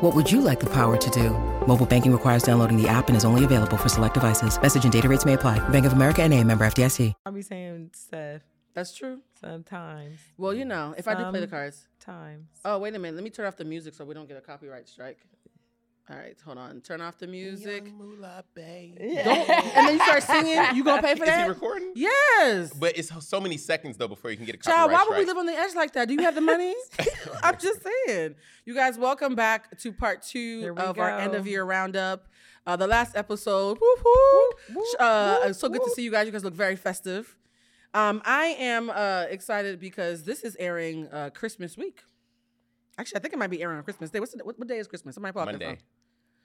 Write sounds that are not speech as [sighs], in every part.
What would you like the power to do? Mobile banking requires downloading the app and is only available for select devices. Message and data rates may apply. Bank of America and a member FDIC. I'll be saying stuff That's true. sometimes. Well, you know, if I do play the cards. Times. Oh, wait a minute. Let me turn off the music so we don't get a copyright strike. All right, hold on. Turn off the music. [laughs] Don't, and then you start singing. You gonna pay for Is that? he recording? Yes. But it's so many seconds though before you can get a Child, why would we live on the edge like that? Do you have the money? [laughs] [laughs] I'm just saying. You guys, welcome back to part two Here we of our end of year roundup. Uh, the last episode. Whoop, whoop. Uh, so good to see you guys. You guys look very festive. Um, I am uh, excited because this is airing uh, Christmas week. Actually, I think it might be airing on Christmas Day. What's the, what, what day is Christmas? Somebody pull up Monday.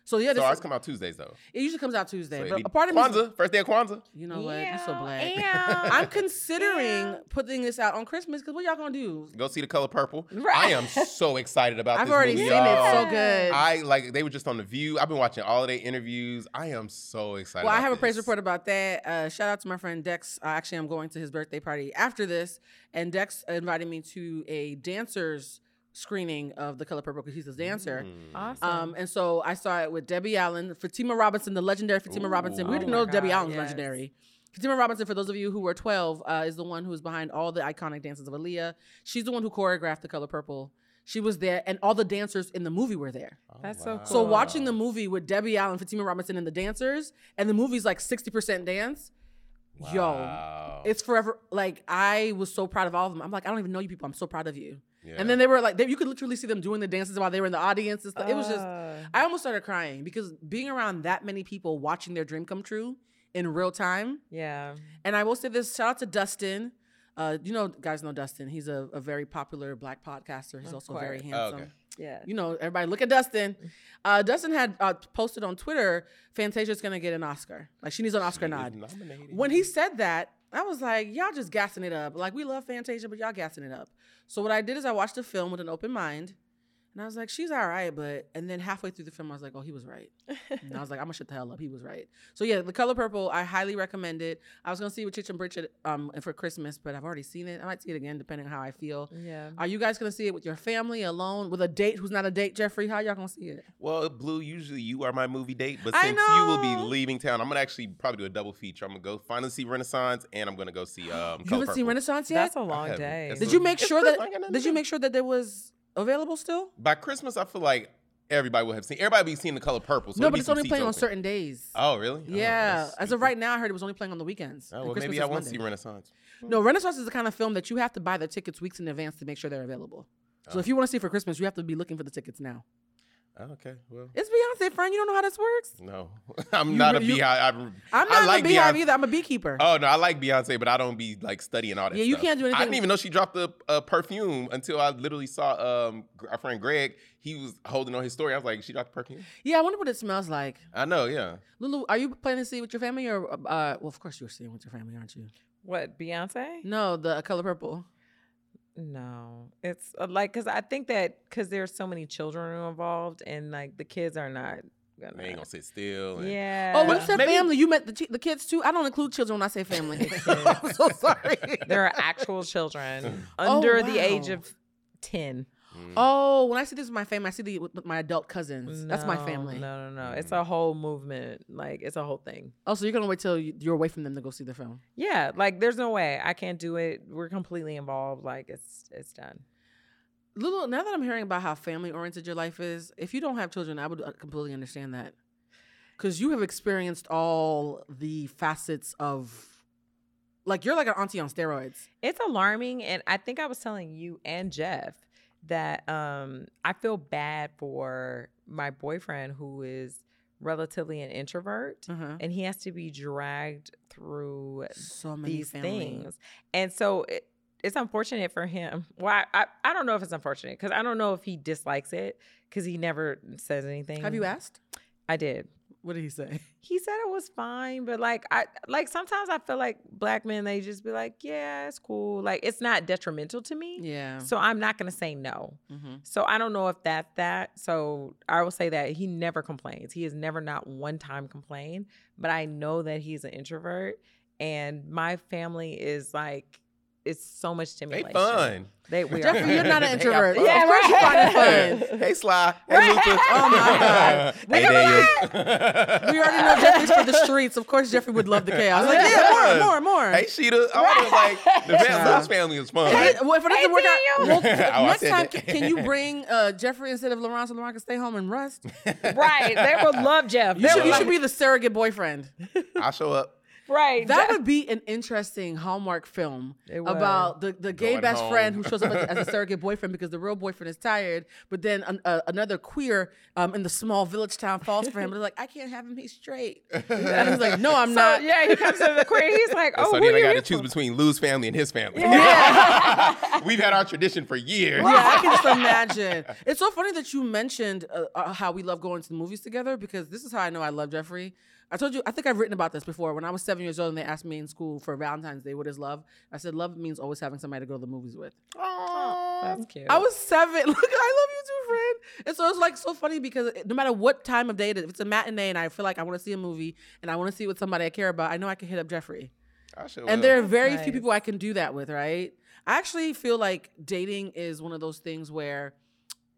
Phone. So yeah, So this ours come out Tuesdays though. it usually comes out Tuesday. So it'd but a part of me, first day of Kwanzaa. you know what? You're so black. Yeah. [laughs] I'm considering putting this out on Christmas because what y'all gonna do? Go see the color purple. Right. I am so [laughs] excited about I've this already movie, seen it. y'all. So good. I like they were just on the View. I've been watching all of their interviews. I am so excited. Well, I about have a praise report about that. Uh, shout out to my friend Dex. Uh, actually, I'm going to his birthday party after this, and Dex invited me to a dancers screening of The Color Purple because he's a dancer. Mm. Awesome. Um, and so I saw it with Debbie Allen, Fatima Robinson, the legendary Fatima Ooh. Robinson. We Oh didn't my know Debbie God, Allen was yes. legendary. Fatima Robinson, for those of you who were 12, uh, is the one who is behind all the iconic dances of Aaliyah. She's the one who choreographed The Color Purple. She was there, and all the dancers in the movie were there. That's so cool. So watching the movie with Debbie Allen, Fatima Robinson, and the dancers, and the movie's like 60% dance, yo, it's forever. Like I was so proud of all of them. I'm like, I don't even know you people. I'm so proud of you. Yeah. And then they were like, they, you could literally see them doing the dances while they were in the audience and stuff. It was just, Uh, I almost started crying because being around that many people watching their dream come true in real time. yeah. And I will say this: shout out to Dustin. Uh, you know, guys know Dustin. He's a, a very popular black podcaster. He's Of also very course. handsome. okay. Yeah. You know, everybody look at Dustin. [laughs] Uh, Dustin had uh, posted on Twitter, Fantasia's gonna get an Oscar. Like she needs an Oscar She nod. When he said that, I was like, y'all just gassing it up. Like we love Fantasia, but y'all gassing it up. So what I did is I watched the film with an open mind. And I was like, she's all right, but and then halfway through the film, I was like, oh, he was right. And I was like, I'm gonna shut the hell up. He was right. So yeah, the color purple, I highly recommend it. I was gonna see it with Chich and Bridget um for Christmas, but I've already seen it. I might see it again depending on how I feel. Yeah. Are you guys gonna see it with your family alone, with a date who's not a date, Jeffrey? How y'all gonna see it? Well, Blue, usually you are my movie date, but since you will be leaving town, I'm gonna actually probably do a double feature. I'm gonna go finally see Renaissance, and I'm gonna go see um. You Color haven't seen Renaissance yet? That's a long day. That's did a- you make sure that I ain't got nothing did you make sure that there was available still? By Christmas, I feel like everybody will have seen. Everybody be seeing the color purple. So no, but it's only playing on certain days. Oh, really? Oh, Yeah, that's as of right now, I heard it was only playing on the weekends. Oh, well, maybe I want to see Renaissance. No, Renaissance is the kind of film that you have to buy the tickets weeks in advance to make sure they're available. So Oh. if you want to see it for Christmas, you have to be looking for the tickets now. Oh, okay, well, It's Beyonce, friend. You don't know how this works. no, [laughs] I'm You not re- a you- Beyhive. I, I'm not like a Beyhive Beyonce. either. I'm a beekeeper. Oh no, I like Beyonce, but I don't be like studying all that. Yeah, you stuff. can't do anything. I didn't even know she dropped the uh, perfume until I literally saw um our friend Greg. He was holding on his story. I was like, she dropped the perfume. Yeah, I wonder what it smells like. I know, yeah. Lulu, are you planning to see it with your family or? Uh, well, of course you're seeing with your family, aren't you? What, Beyonce? No, the color purple. No, it's uh, like because I think that because there's so many children involved and like the kids are not gonna. They ain't gonna sit still. and- Yeah. Oh, when you said maybe- family, you meant the, chi- the kids too. I don't include children when I say family. [laughs] I'm so sorry. there are actual children [laughs] Oh, under the age wow. of ten. Mm. Oh, when I see this with my family, I see the with my adult cousins. That's my family. No, no, no. It's a whole movement. Like it's a whole thing. Oh, so you're gonna wait till you- you're away from them to go see the film? Yeah, like there's no way I can't do it. We're completely involved. Like it's it's done. Lulu, now that I'm hearing about how family oriented your life is, if you don't have children, I would uh, completely understand that. Because you have experienced all the facets of, like, you're like an auntie on steroids. It's alarming, and I think I was telling you and Jeff that um I feel bad for my boyfriend who is relatively an introvert, Uh-huh. and he has to be dragged through So many these family. things. And so it, it's unfortunate for him. Well, I, I, I don't know if it's unfortunate because I don't know if he dislikes it because he never says anything. Have you asked? I did. What did he say? [laughs] He said it was fine, but like I like sometimes I feel like black men they just be like, yeah, it's cool. Like it's not detrimental to me. Yeah. So I'm not gonna say no. hmm So I don't know if that's that. So I will say that he never complains. He has never not one time complained. But I know that he's an introvert, and my family is like, it's so much They stimulation. fun. They we are. Jeffrey, you're not an introvert. Yeah, of course you find it right. fun. [laughs] Hey Sly. Hey Right. Luther. Oh, my God. [laughs] hey Daniel. [laughs] We already know Jeffrey's for the streets. Of course, Jeffrey would love the chaos. Like, yeah, more, more, more. Hey Sheeta. I was like, the fam- Yeah. Family is fun. Hey, well, if it doesn't Hey, work out, well, Daniel. Oh, next time, that. can, can you bring uh, Jeffrey instead of Laurent so Laurent can stay home and rest? right. They would love Jeff. You should, you should be the surrogate boyfriend. I'll show up. Right. That Jeff- would be an interesting Hallmark film about the, the gay Going best home. friend who shows up as, as a [laughs] surrogate boyfriend because the real boyfriend is tired, but then an, uh, another queer um, in the small village town falls for him. But they're like, I can't have him. He's straight. And he's like, No, I'm So, not. yeah, he comes to the queer. He's like, oh, so who then I got to choose for? between Lou's family and his family. Yeah. [laughs] We've had our tradition for years. Yeah, I can just imagine. It's so funny that you mentioned uh, uh, how we love going to the movies together because this is how I know I love Jeffrey. I told you, I think I've written about this before. When I was seven years old and they asked me in school for Valentine's Day, what is love? I said, love means always having somebody to go to the movies with. Oh, that's cute. I was seven. [laughs] Look, I love you too, friend. And so it's like so funny because no matter what time of day it is, if it's a matinee and I feel like I want to see a movie and I want to see with somebody I care about, I know I can hit up Jeffrey. I sure And will. there are very nice. few people I can do that with, right? I actually feel like dating is one of those things where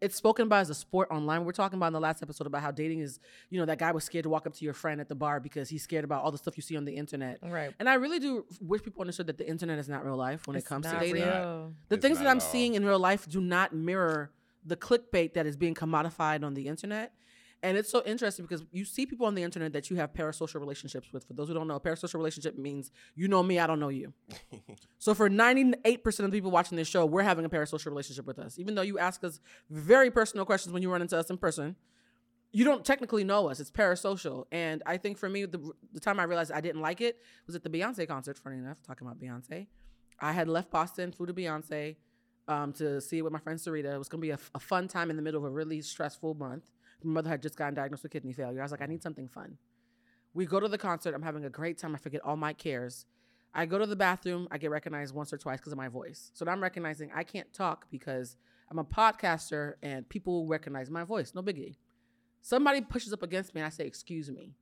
it's spoken about as a sport online. We're talking about in the last episode about how dating is, you know, that guy was scared to walk up to your friend at the bar because he's scared about all the stuff you see on the internet. right. And I really do wish people understood that the internet is not real life when it It's comes to dating. real. The It's things not that I'm seeing in real life do not mirror the clickbait that is being commodified on the internet. And it's so interesting because you see people on the internet that you have parasocial relationships with. For those who don't know, a parasocial relationship means you know me, I don't know you. [laughs] so for 98% of the people watching this show, we're having a parasocial relationship with us. Even though you ask us very personal questions when you run into us in person, you don't technically know us. It's parasocial. And I think for me, the, the time I realized I didn't like it was at the Beyonce concert, funny enough, talking about Beyonce. I had left Boston, flew to Beyonce um, to see it with my friend Sarita. It was going to be a fun time in the middle of a really stressful month. My mother had just gotten diagnosed with kidney failure. I was like, I need something fun. We go to the concert. I'm having a great time. I forget all my cares. I go to the bathroom. I get recognized once or twice because of my voice. So now I'm recognizing I can't talk because I'm a podcaster and people recognize my voice. No biggie. Somebody pushes up against me and I say, Excuse me.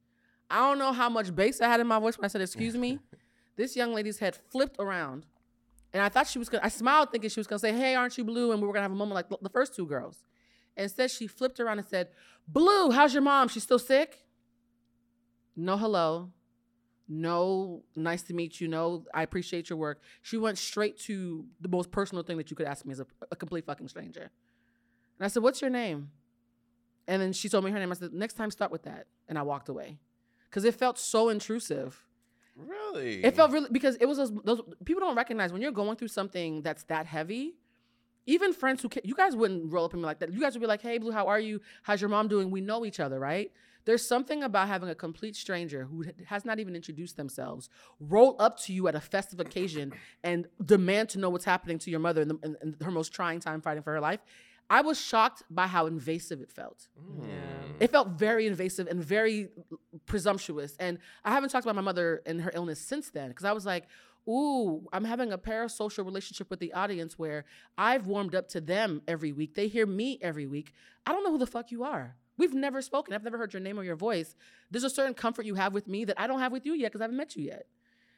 I don't know how much bass I had in my voice when I said, Excuse me. [laughs] this young lady's head flipped around. And I thought she was gonna, I smiled thinking she was gonna say, Hey, aren't you blue? And we were gonna have a moment like the first two girls. Instead, she flipped around and said, Blue, how's your mom? She's still sick? No hello. No, nice to meet you. No, I appreciate your work. She went straight to the most personal thing that you could ask me as a, a complete fucking stranger. And I said, What's your name? And then she told me her name. I said, Next time, start with that. And I walked away because it felt so intrusive. Really? It felt really because it was those, those people don't recognize when you're going through something that's that heavy. Even friends who ca- you guys wouldn't roll up in me like that. You guys would be like, "Hey, Blue, how are you? How's your mom doing?" We know each other, right? There's something about having a complete stranger who has not even introduced themselves roll up to you at a festive occasion and demand to know what's happening to your mother in, the, in, in her most trying time fighting for her life. I was shocked by how invasive it felt. Mm. It felt very invasive and very presumptuous. And I haven't talked about my mother and her illness since then because I was like, ooh, I'm having a parasocial relationship with the audience where I've warmed up to them every week. They hear me every week. I don't know who the fuck you are. We've never spoken. I've never heard your name or your voice. There's a certain comfort you have with me that I don't have with you yet because I haven't met you yet.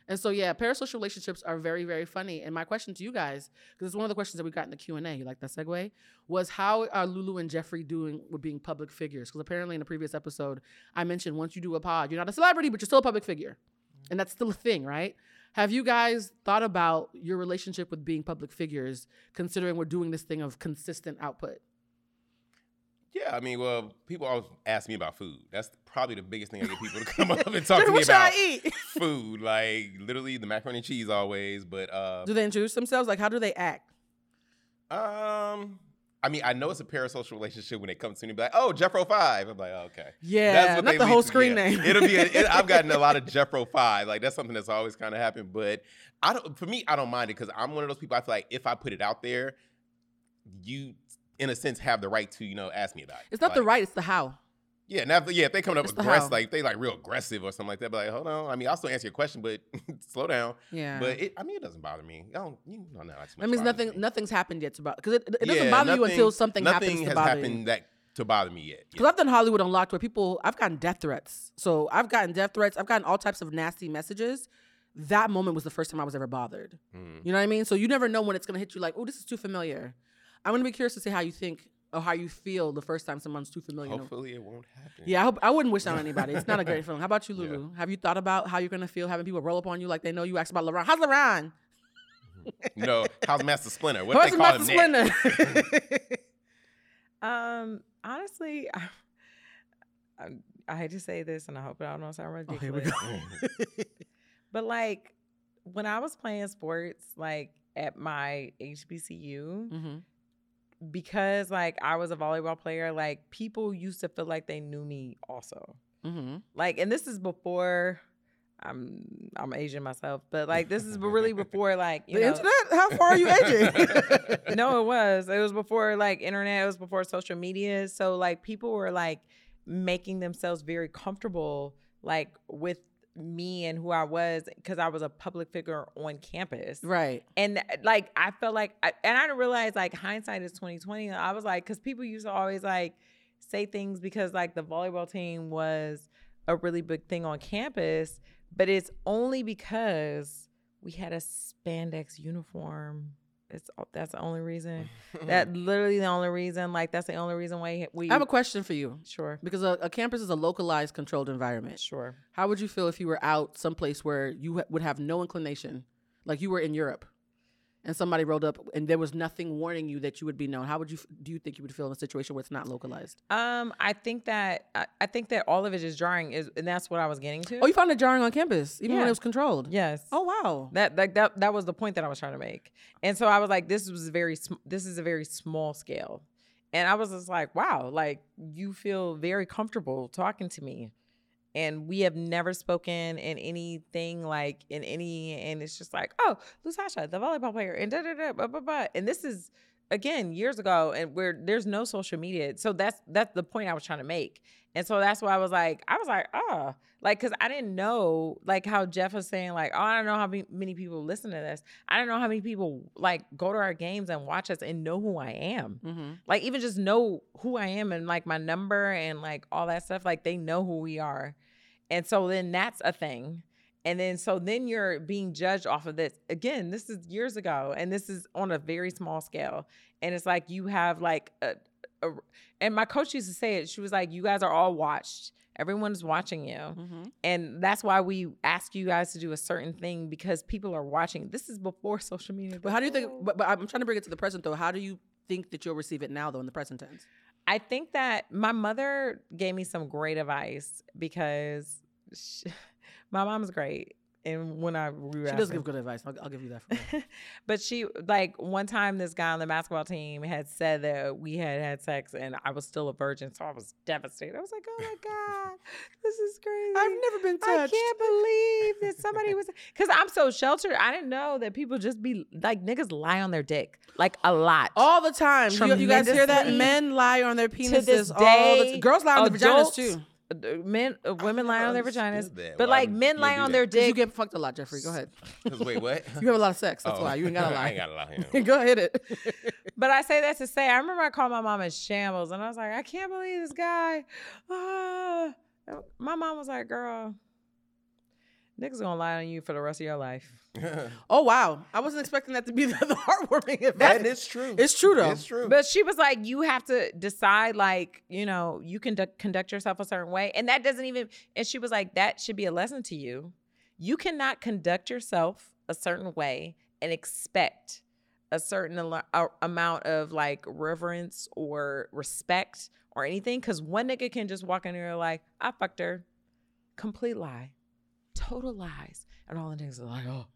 And so, yeah, parasocial relationships are very, very funny. And my question to you guys, because it's one of the questions that we got in the Q and A, you like that segue, was how are Lulu and Jeffrey doing with being public figures? Because apparently in the previous episode, I mentioned once you do a pod, you're not a celebrity, but you're still a public figure, and that's still a thing, right? Have you guys thought about your relationship with being public figures, considering we're doing this thing of consistent output? Yeah, I mean, well, people always ask me about food. That's probably the biggest thing I get people to come up and [laughs] talk to me what should I about. eat? [laughs] Food, like literally the macaroni and cheese always. But uh, Do they introduce themselves? Like, how do they act? um, I mean, I know it's a parasocial relationship when it comes to me. Be like, oh, Jeffro Five. I'm like, oh, okay. Yeah, not they the whole screen name. It'll be. A, it, I've gotten a lot of [laughs] Jeffro Five. Like that's something that's always kind of happened. But I don't. For me, I don't mind it because I'm one of those people. I feel like if I put it out there, you, in a sense, have the right to you know ask me about it. It's not the right, it's the how. Yeah, now if- yeah, if they coming up aggressive, like they like real aggressive or something like that, but like, hold on. I mean, I'll still answer your question, but [laughs] slow down. Yeah. But it, I mean, it doesn't bother me. I don't, you know, not that means nothing. Nothing's happened yet to bother because it, it doesn't Yeah, bother you until something nothing happens to has happened you. that to bother me yet. Because I've done Hollywood Unlocked where people, I've gotten death threats. So I've gotten death threats. I've gotten all types of nasty messages. That moment was the first time I was ever bothered. Mm. You know what I mean? So you never know when it's gonna hit you. Like, oh, this is too familiar. I'm gonna be curious to see how you think or how you feel the first time someone's too familiar. Hopefully, it won't happen. Yeah, I hope I wouldn't wish that on [laughs] anybody. It's not a great feeling. How about you, Yeah. Lulu? Have you thought about how you're gonna feel having people roll up on you like they know you asked about LeBron? How's LeBron? No, how's Master Splinter? What How's they call him Master next? Splinter? [laughs] Um, honestly, [laughs] I, I, I hate to say this, and I hope I don't sound Oh, ridiculous. here we go. But like when I was playing sports, like at my HBCU, Mhm. Because like I was a volleyball player, like people used to feel like they knew me also. Mhm. Like, and this is before I'm I'm Asian myself, but like this is really before like you The know. internet? How far are you aging? [laughs] no, it was. It was before like internet. It was before social media. So like people were like making themselves very comfortable like with me and who I was because I was a public figure on campus. right. And uh, like I felt like, I, and I didn't realize like hindsight is twenty twenty. I was like, because people used to always like say things because like the volleyball team was a really big thing on campus, but it's only because we had a spandex uniform. It's that's the only reason. [laughs] That literally the only reason. Like that's the only reason why we. I have a question for you sure, because a, a campus is a localized, controlled environment. sure. How would you feel if you were out someplace where you ha- would have no inclination, like you were in Europe, and somebody rolled up and there was nothing warning you that you would be known? How would you do you think you would feel in a situation where it's not localized? Um, I think that I, I think that all of it is jarring. Is and that's what I was getting to. Oh, you found it jarring on campus, even when it was controlled. yes. Oh wow. That like that that was the point that I was trying to make. And so I was like this was very sm- this is a very small scale. And I was just like, wow, like you feel very comfortable talking to me. And we have never spoken in anything like in any and it's just like, oh, Lusasha, the volleyball player, and da da da blah, blah, blah. And this is again years ago and where there's no social media. So that's that's the point I was trying to make. And so that's why I was like, I was like, ah, like, cause I didn't know, like how Jeff was saying, like, oh, I don't know how many, many people listen to this. I don't know how many people like go to our games and watch us and know who I am. Mm-hmm. Like, even just know who I am and like my number and like all that stuff. Like, they know who we are. And so then that's a thing. And then so then you're being judged off of this. Again, this is years ago and this is on a very small scale. And it's like you have like a, a and my coach used to say it. She was like, You guys are all watched. Everyone's watching you. Mm-hmm. And that's why we ask you guys to do a certain thing because people are watching. This is before social media. But how do you think? But, but I'm trying to bring it to the present though. How do you think that you'll receive it now though in the present tense? I think that my mother gave me some great advice because she, [laughs] my mom's great. And when I She does give good advice. I'll, I'll give you that. For [laughs] but she like one time this guy on the basketball team had said that we had had sex and I was still a virgin, so I was devastated. I was like, "Oh my [laughs] god, this is crazy! I've never been I can't believe that somebody was [laughs] because I'm so sheltered. I didn't know that people just be like niggas lie on their dick like a lot. all the time. You, you guys hear that? Men lie on their penises this all the t- Girls lie on their vaginas too. Uh, Men, uh, women lie on their vaginas, that. but Why like would men you lie do on that? their 'Cause you get fucked a lot, Jeffrey. Go ahead. 'Cause [laughs] [laughs] wait, what? You have a lot of sex. That's Oh. why you ain't gotta [laughs] I lie. ain't gotta lie. yeah. Go ahead. It. But I say that to say, I remember I called my mom in shambles, and I was like, I can't believe this guy. Ah. [sighs] My mom was like, girl, niggas gonna lie on you for the rest of your life. [laughs] oh wow! I wasn't expecting that to be the, [laughs] the heartwarming event. that is true. It's true though. It's true. But she was like, you have to decide, like, you know, you can conduct, conduct yourself a certain way. And that doesn't even, and she was like, that should be a lesson to you. You cannot conduct yourself a certain way and expect a certain al- a- amount of like reverence or respect or anything. Cause one nigga can just walk in there like, I fucked her. Complete lie. Total lies. And all the niggas are like, oh,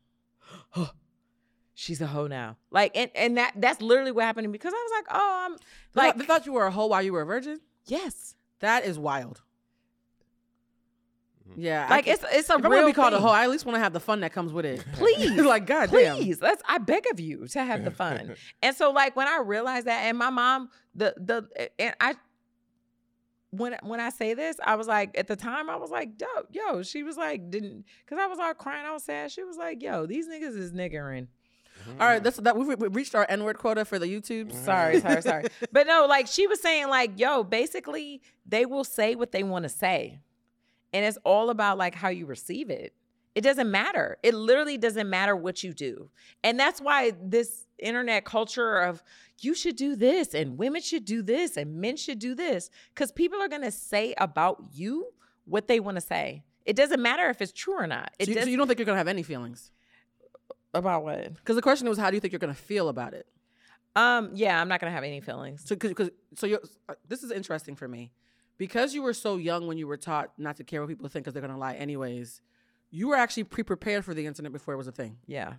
oh she's a hoe now. Like, and, and that that's literally what happened to me because I was like, oh, I'm Like like, they thought you were a hoe while you were a virgin. yes. That is wild. Mhm. Yeah, I Like can't- it's it's a if I'm gonna be called a hoe, I at least want to have the fun that comes with it. [laughs] Please, like God damn. Please, let's. I beg of you to have the fun. [laughs] and so, like when I realized that, and my mom, the the, and I, when when I say this, I was like, at the time, I was like, yo, yo. She was like, didn't, because I was all crying, I was sad. She was like, yo, these niggas is niggering. All right, mm-hmm. that's that. We've reached our N word quota for the YouTube. Mm-hmm. Sorry, sorry, [laughs] sorry. But no, like she was saying, like, yo, basically, they will say what they want to say. And it's all about like how you receive it. It doesn't matter. It literally doesn't matter what you do. And that's why this internet culture of you should do this and women should do this and men should do this. Because people are gonna say about you what they want to say. It doesn't matter if it's true or not. So you, so you don't think you're gonna have any feelings? about what? Because the question was, how do you think you're gonna feel about it? Um, yeah, I'm not gonna have any feelings. So, because so you're, uh, this is interesting for me, because you were so young when you were taught not to care what people think because they're gonna lie anyways. You were actually pre-prepared for the internet before it was a thing. Yeah.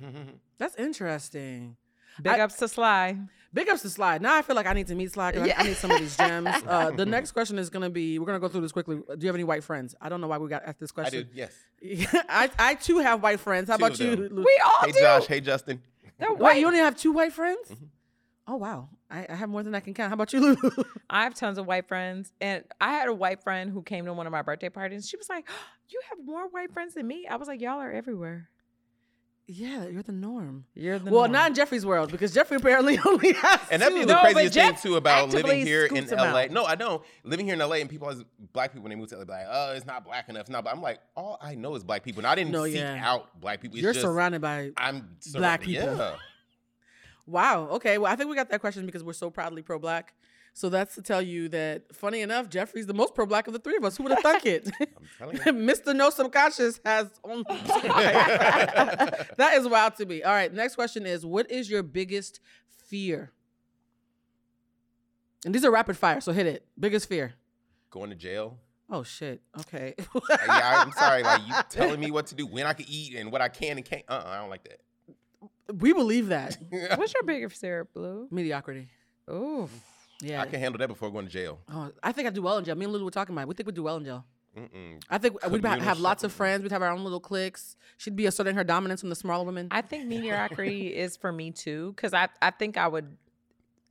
[laughs] That's interesting. Big I- ups to Sly. Big ups to Slide. Now I feel like I need to meet Slide. 'cause I- I, need some of these gems. [laughs] Uh, the next question is gonna be. We're gonna go through this quickly. Do you have any white friends? I don't know why we got asked this I question. do. Yes. [laughs] I, I too have white friends. How Two about you? them. Lu- We all Hey do. Josh. Hey Justin. They're Wait, you only have two white friends? Mm-hmm. Oh wow, I, I have more than I can count. How about you, Lulu? I have tons of white friends, and I had a white friend who came to one of my birthday parties. She was like, "You have more white friends than me." I was like, "Y'all are everywhere. Yeah, you're the norm. You're the well, norm." not in Jeffrey's world because Jeffrey apparently [laughs] only has. And that'd be two. the No, craziest thing Jeff too about living here in LA. out. No, I don't. Living here in LA and people always black people when they move to LA be like, oh, it's not black enough. No, but I'm like, all I know is black people. And I didn't No, seek yeah. out black people. It's You're just, surrounded by. I'm black people. Yeah. Wow. Okay. Well, I think we got that question because we're so proudly pro-black. So that's to tell you that, funny enough, Jeffrey's the most pro-black of the three of us. Who would have thunk it? [laughs] I'm telling you. [laughs] Mr. No Subconscious has on. [laughs] that is wild to me. All right. Next question is: What is your biggest fear? And these are rapid fire, so hit it. Biggest fear. Going to jail. Oh shit. Okay. Yeah, I'm sorry. Like you telling me what to do, when I can eat, and what I can and can't. Uh, uh I don't like that. we believe that. What's your biggest fear, Blue? Mediocrity. Ooh, Yeah. I can handle that before going to jail. Oh, I think I'd do well in jail. Me and Lulu were talking about. It. We think we'd do well in jail. Mm-mm. I think we'd ha- have lots of friends. We'd have our own little cliques. She'd be asserting her dominance from the smaller women. I think mediocrity [laughs] is for me too, because I I think I would.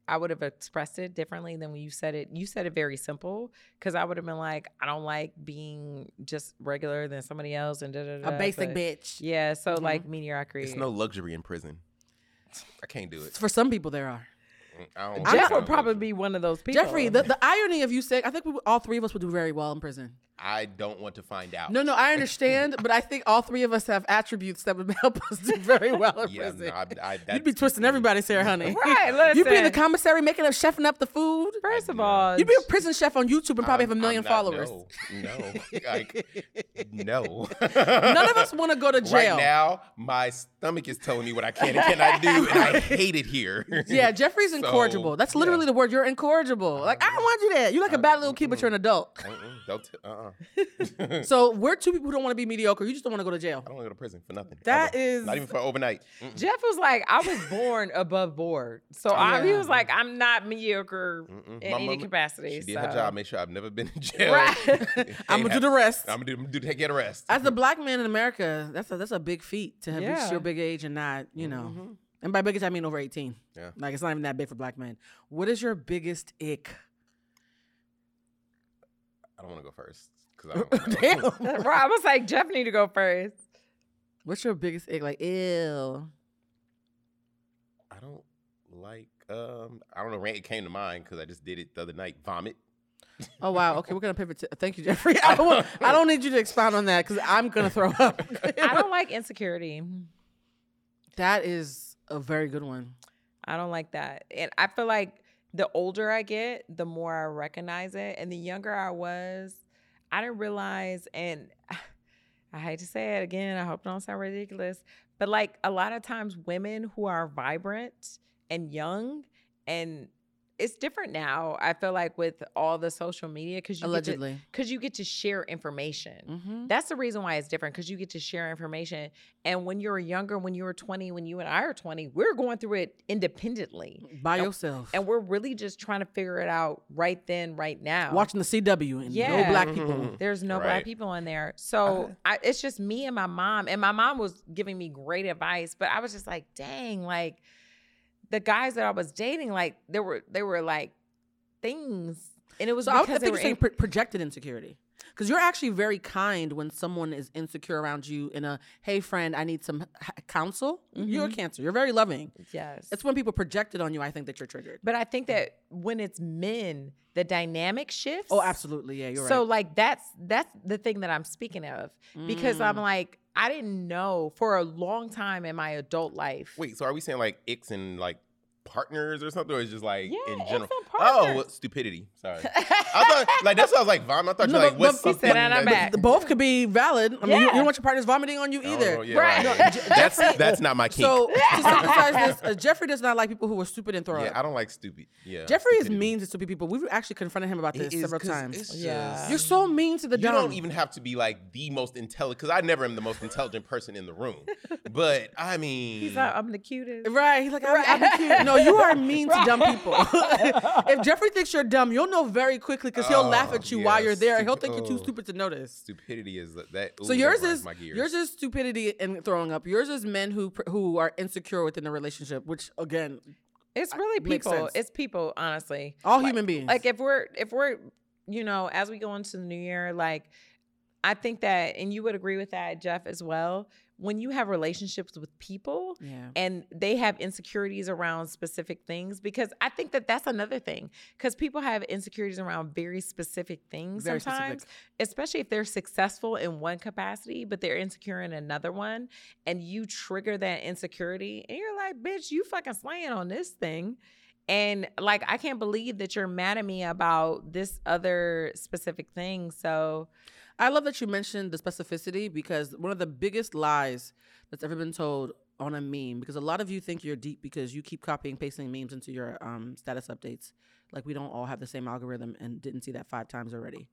I would have expressed it differently than when you said it. You said it very simple because I would have been like, I don't like being just regular than somebody else and da da da. a basic but- bitch. Yeah, so Mhm. like mediocrity. It's no luxury in prison. I can't do it. For some people, there are. I don't. I'm Jeff would probably be one of those people. Jeffrey, the, the irony of you saying, I think we, all three of us would do very well in prison. I don't want to find out. No, no, I understand, but I think all three of us have attributes that would [laughs] help us do very [laughs] well in Yeah, prison. no, I, I, You'd be twisting everybody's hair, honey. [laughs] Right, You'd be in the commissary making up, chefing up the food. First of all, You'd be a prison chef on YouTube and probably I'm- have a million not- followers. No, no, like no. None of us want to go to jail. Right now, my stomach is telling me what I can and cannot do, and I hate it here. Yeah, Jeffrey's So, incorrigible. That's literally yeah. the word. You're incorrigible. Like I don't want you there. You're like a uh, bad little kid, but you're an adult. T- uh-uh. [laughs] [laughs] So we're two people who don't want to be mediocre. You just don't want to go to jail. I don't want to go to prison for nothing. That ever. is- not even for overnight. Mm-mm. Jeff was like, I was born above board. So I, he was like, I'm not mediocre Mm-mm. in My any mama- capacity. She did so. her job. Make sure I've never been in jail. Right. [laughs] I'm gonna do the rest. I'm gonna do, do get a rest. As a black man in America, that's a that's a big feat to have reached your big age and not, you know. Mm-hmm. And by biggest, I mean over 18. Yeah. Like it's not even that big for black men. What is your biggest ick? I don't want to [laughs] go first because I don't. Damn. [laughs] right. I was like, Jeff need to go first. What's your biggest ick? Like, ew. I don't like. Um, I don't know. It came to mind because I just did it the other night. Vomit. Oh wow. [laughs] Okay, we're gonna pivot to thank you, Jeffrey. I don't, want- I don't need you to expound on that because I'm gonna throw up. I don't like insecurity. that is a very good one. I don't like that. And I feel like the older I get, the more I recognize it. And the younger I was, I didn't realize, and [sighs] I hate to say it again, I hope it don't sound ridiculous, but like a lot of times women who are vibrant and young and it's different now. I feel like with all the social media because you Allegedly. because you get to share information. Mm-hmm. That's the reason why it's different because you get to share information. And when you were younger, when you were 20, when you and I are 20, we're going through it independently. By And- yourself. And we're really just trying to figure it out right then, right now. Watching the CW and no black people. There's no black people in there. So I, it's just me and my mom. And my mom was giving me great advice, but I was just like, dang, like the guys that I was dating, like there were they were like things And it was So I would because think they you're were saying in- projected insecurity. Because you're actually very kind when someone is insecure around you in a, hey, friend, I need some h- counsel. You're a Mm-hmm. cancer. You're very loving. yes. It's when people project it on you, I think that you're triggered. But I think that when it's men, the dynamic shifts. Oh, absolutely. Yeah, you're so right. like that's that's the thing that I'm speaking of because I'm Mm. like I didn't know for a long time in my adult life. Wait, so are we saying like icks and like partners or something, or is just like Yeah, in icks general? and Oh, partners. well, stupidity. Sorry, [laughs] I thought like that's what I was like vomit. I thought No, you like but- what's but- something said, and I'm that- back. Both could be valid. I mean, you, you don't want your partners vomiting on you Oh, either. yeah, Right. right. No, [laughs] Je- that's that's not my kink. So to [laughs] synthesize this, uh, Jeffrey does not like people who are stupid and throw yeah, up. I don't like stupid. Yeah, Jeffrey is mean to stupid people. We've actually confronted him about It this is, several 'cause times. Yeah. just- You're so mean to the dumb. you don't even have to be like the most intelligent because I never am the most intelligent person in the room. But I mean, He's like, I'm the cutest. Right. He's like, I'm, I'm the cute. No, you are [laughs] mean to dumb people. [laughs] if Jeffrey thinks you're dumb, you'll know very quickly because he'll laugh Oh, at you while you're yes. there. He'll think you're too stupid to notice. stupidity is that. Ooh, So that yours grinds is my gears. yours is stupidity and throwing up. Yours is men who who are insecure within a relationship, which again, It's really Makes people. sense. It's people, honestly. all Like- human beings. Like if we're if we're you know as we go into the new year, like I think that, and you would agree with that, Jeff, as well. When you have relationships with people, yeah. and they have insecurities around specific things because I think that that's another thing because people have insecurities around very specific things Very sometimes, specific. especially if they're successful in one capacity but they're insecure in another one, and you trigger that insecurity, and you're like, "Bitch, you fucking slaying on this thing." And like, I can't believe that you're mad at me about this other specific thing. So, I love that you mentioned the specificity because one of the biggest lies that's ever been told on a meme, because a lot of you think you're deep because you keep copying pasting memes into your um, status updates. Like we don't all have the same algorithm and didn't see that five times already.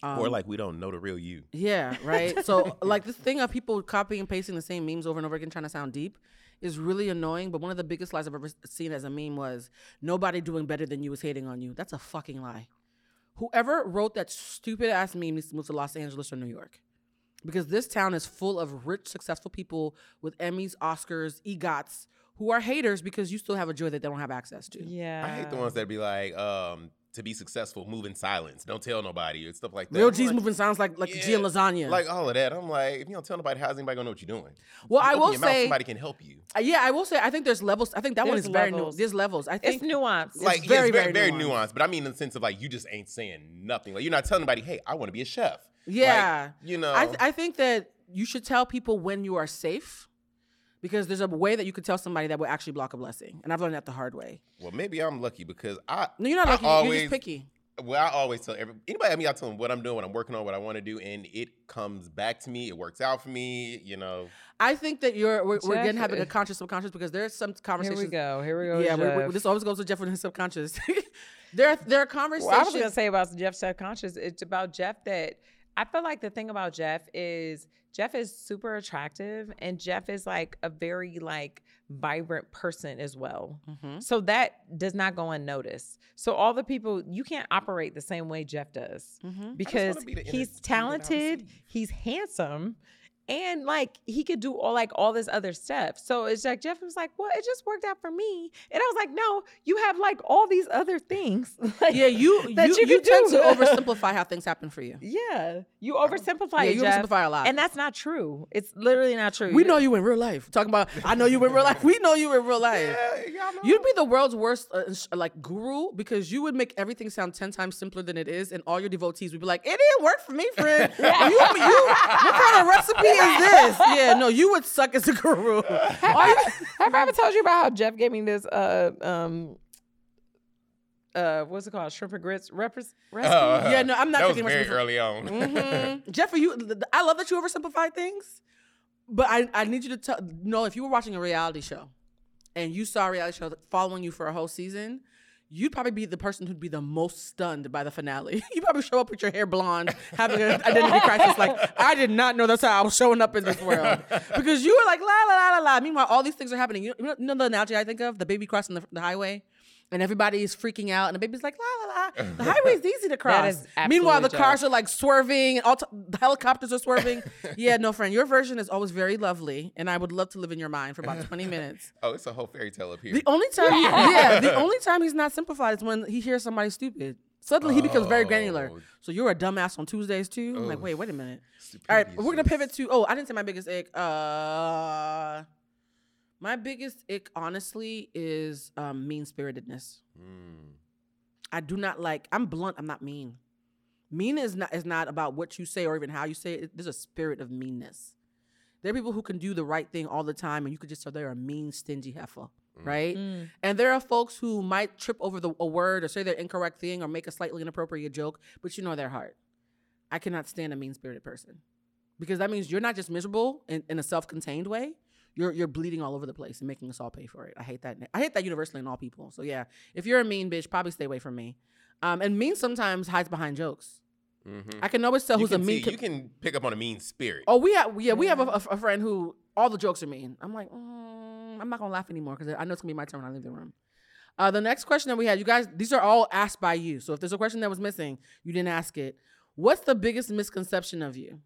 Um, or like we don't know the real you. yeah, right. So [laughs] like this thing of people copying and pasting the same memes over and over again, trying to sound deep, is really annoying. But one of the biggest lies I've ever seen as a meme was nobody doing better than you is hating on you. That's a fucking lie. Whoever wrote that stupid ass meme needs to move to Los Angeles or New York. Because this town is full of rich, successful people with Emmys, Oscars, EGOTs who are haters because you still have a joy that they don't have access to. yeah, I hate the ones that be like, um, to be successful, move in silence, don't tell nobody, or stuff like that. Real I'm G's like, moving sounds like like G and lasagna. Like all of that. I'm like, if you don't tell nobody, how's anybody gonna know what you're doing? well, You I will your mouth, say, somebody can help you. uh, yeah, I will say, I think there's levels. I think that one There's is very new. There's levels. I think it's nuanced. Like very, yeah, it's very very, very nuanced. nuanced. But I mean in the sense of like you just ain't saying nothing. Like you're not telling anybody, hey, I want to be a chef. Like, Yeah. you know. I, th- I think that you should tell people when you are safe because there's a way that you could tell somebody that will actually block a blessing. And I've learned that the hard way. well, maybe I'm lucky because I No, you're not I lucky. you're always- just picky. well, I always tell every anybody I mean, I tell them what I'm doing, what I'm working on, what I want to do, and it comes back to me. It works out for me. You know. I think that you're we're, we're again having a conscious subconscious because there's some conversations. Here we go. Here we go. Yeah, we're, we're- this always goes to Jeff and his subconscious. there, [laughs] there are conversations. Well, I was gonna say about Jeff subconscious. It's about Jeff that I feel like the thing about Jeff is Jeff is super attractive and Jeff is like a very like vibrant person as well. Mhm. So that does not go unnoticed. So all the people you can't operate the same way Jeff does Mhm. because be he's talented, he's handsome, and like he could do all like all this other stuff. So it's like Jeff was like, "Well, it just worked out for me," and I was like, "No, you have like all these other things." [laughs] Like, Yeah, you [laughs] that you, you you tend do. to [laughs] oversimplify how things happen for you. yeah, you oversimplify Yeah, it, you Jeff, oversimplify a lot. and that's not true. It's literally not true. we know you in real life. Talking about, I know you in real life. We know you in real life. Yeah, You'd be the world's worst uh, like guru because you would make everything sound ten times simpler than it is, and all your devotees would be like, "It didn't work for me, friend. you, you, what kind of recipe this?" Yeah, no, you would suck as a guru. All you- Have I ever told you about how Jeff gave me this uh um uh what's it called shrimp and grits repres- recipe? Oh, Yeah, no, I'm not That was thinking very recipe for- early on. Mhm. [laughs] Jeffrey, you, I love that you oversimplify things, but I, I need you to tell, know if you were watching a reality show and you saw a reality show following you for a whole season, you'd probably be the person who'd be the most stunned by the finale. [laughs] you probably show up with your hair blonde, having an identity crisis, like, I did not know that's how I was showing up in this world. [laughs] Because you were like, la, la, la, la, la. Meanwhile, all these things are happening. You know, you know the analogy I think of? The baby crossing the, the highway? And everybody is freaking out, and the baby's like, la, la, la. [laughs] The highway's easy to cross. is Meanwhile, the absolutely cars are like swerving, and all t- the helicopters are swerving. [laughs] yeah, no, friend, your version is always very lovely, and I would love to live in your mind for about 20 [laughs] minutes. oh, it's a whole fairy tale up here. The only time, he, yeah, the only time he's not simplified is when he hears somebody stupid. Suddenly he becomes very granular. Oh. So you're a dumbass on Tuesdays too. I'm like, wait, wait a minute. All right, we're gonna pivot to. Oh, I didn't say my biggest egg. Uh, my biggest ick, honestly, is um, mean spiritedness. Mm. I do not like. I'm blunt. I'm not mean. Mean is not is not about what you say or even how you say it. There's a spirit of meanness. There are people who can do the right thing all the time, and you could just tell they're a mean, stingy heifer, right? Mm. And there are folks who might trip over the, a word or say their incorrect thing or make a slightly inappropriate joke, but you know their heart. I cannot stand a mean spirited person because that means you're not just miserable in, in a self contained way. You're you're bleeding all over the place and making us all pay for it. I hate that. I hate that universally in all people. So yeah, if you're a mean bitch, probably stay away from me. Um, and mean sometimes hides behind jokes. Mhm. I can always tell You who's a mean. see- you can pick up on a mean spirit. Oh, we have yeah, we have a, a, a friend who all the jokes are mean. I'm like, mm, I'm not gonna laugh anymore because I know it's gonna be my turn when I leave the room. Uh, the next question that we had, you guys, these are all asked by you. So if there's a question that was missing, you didn't ask it. What's the biggest misconception of you?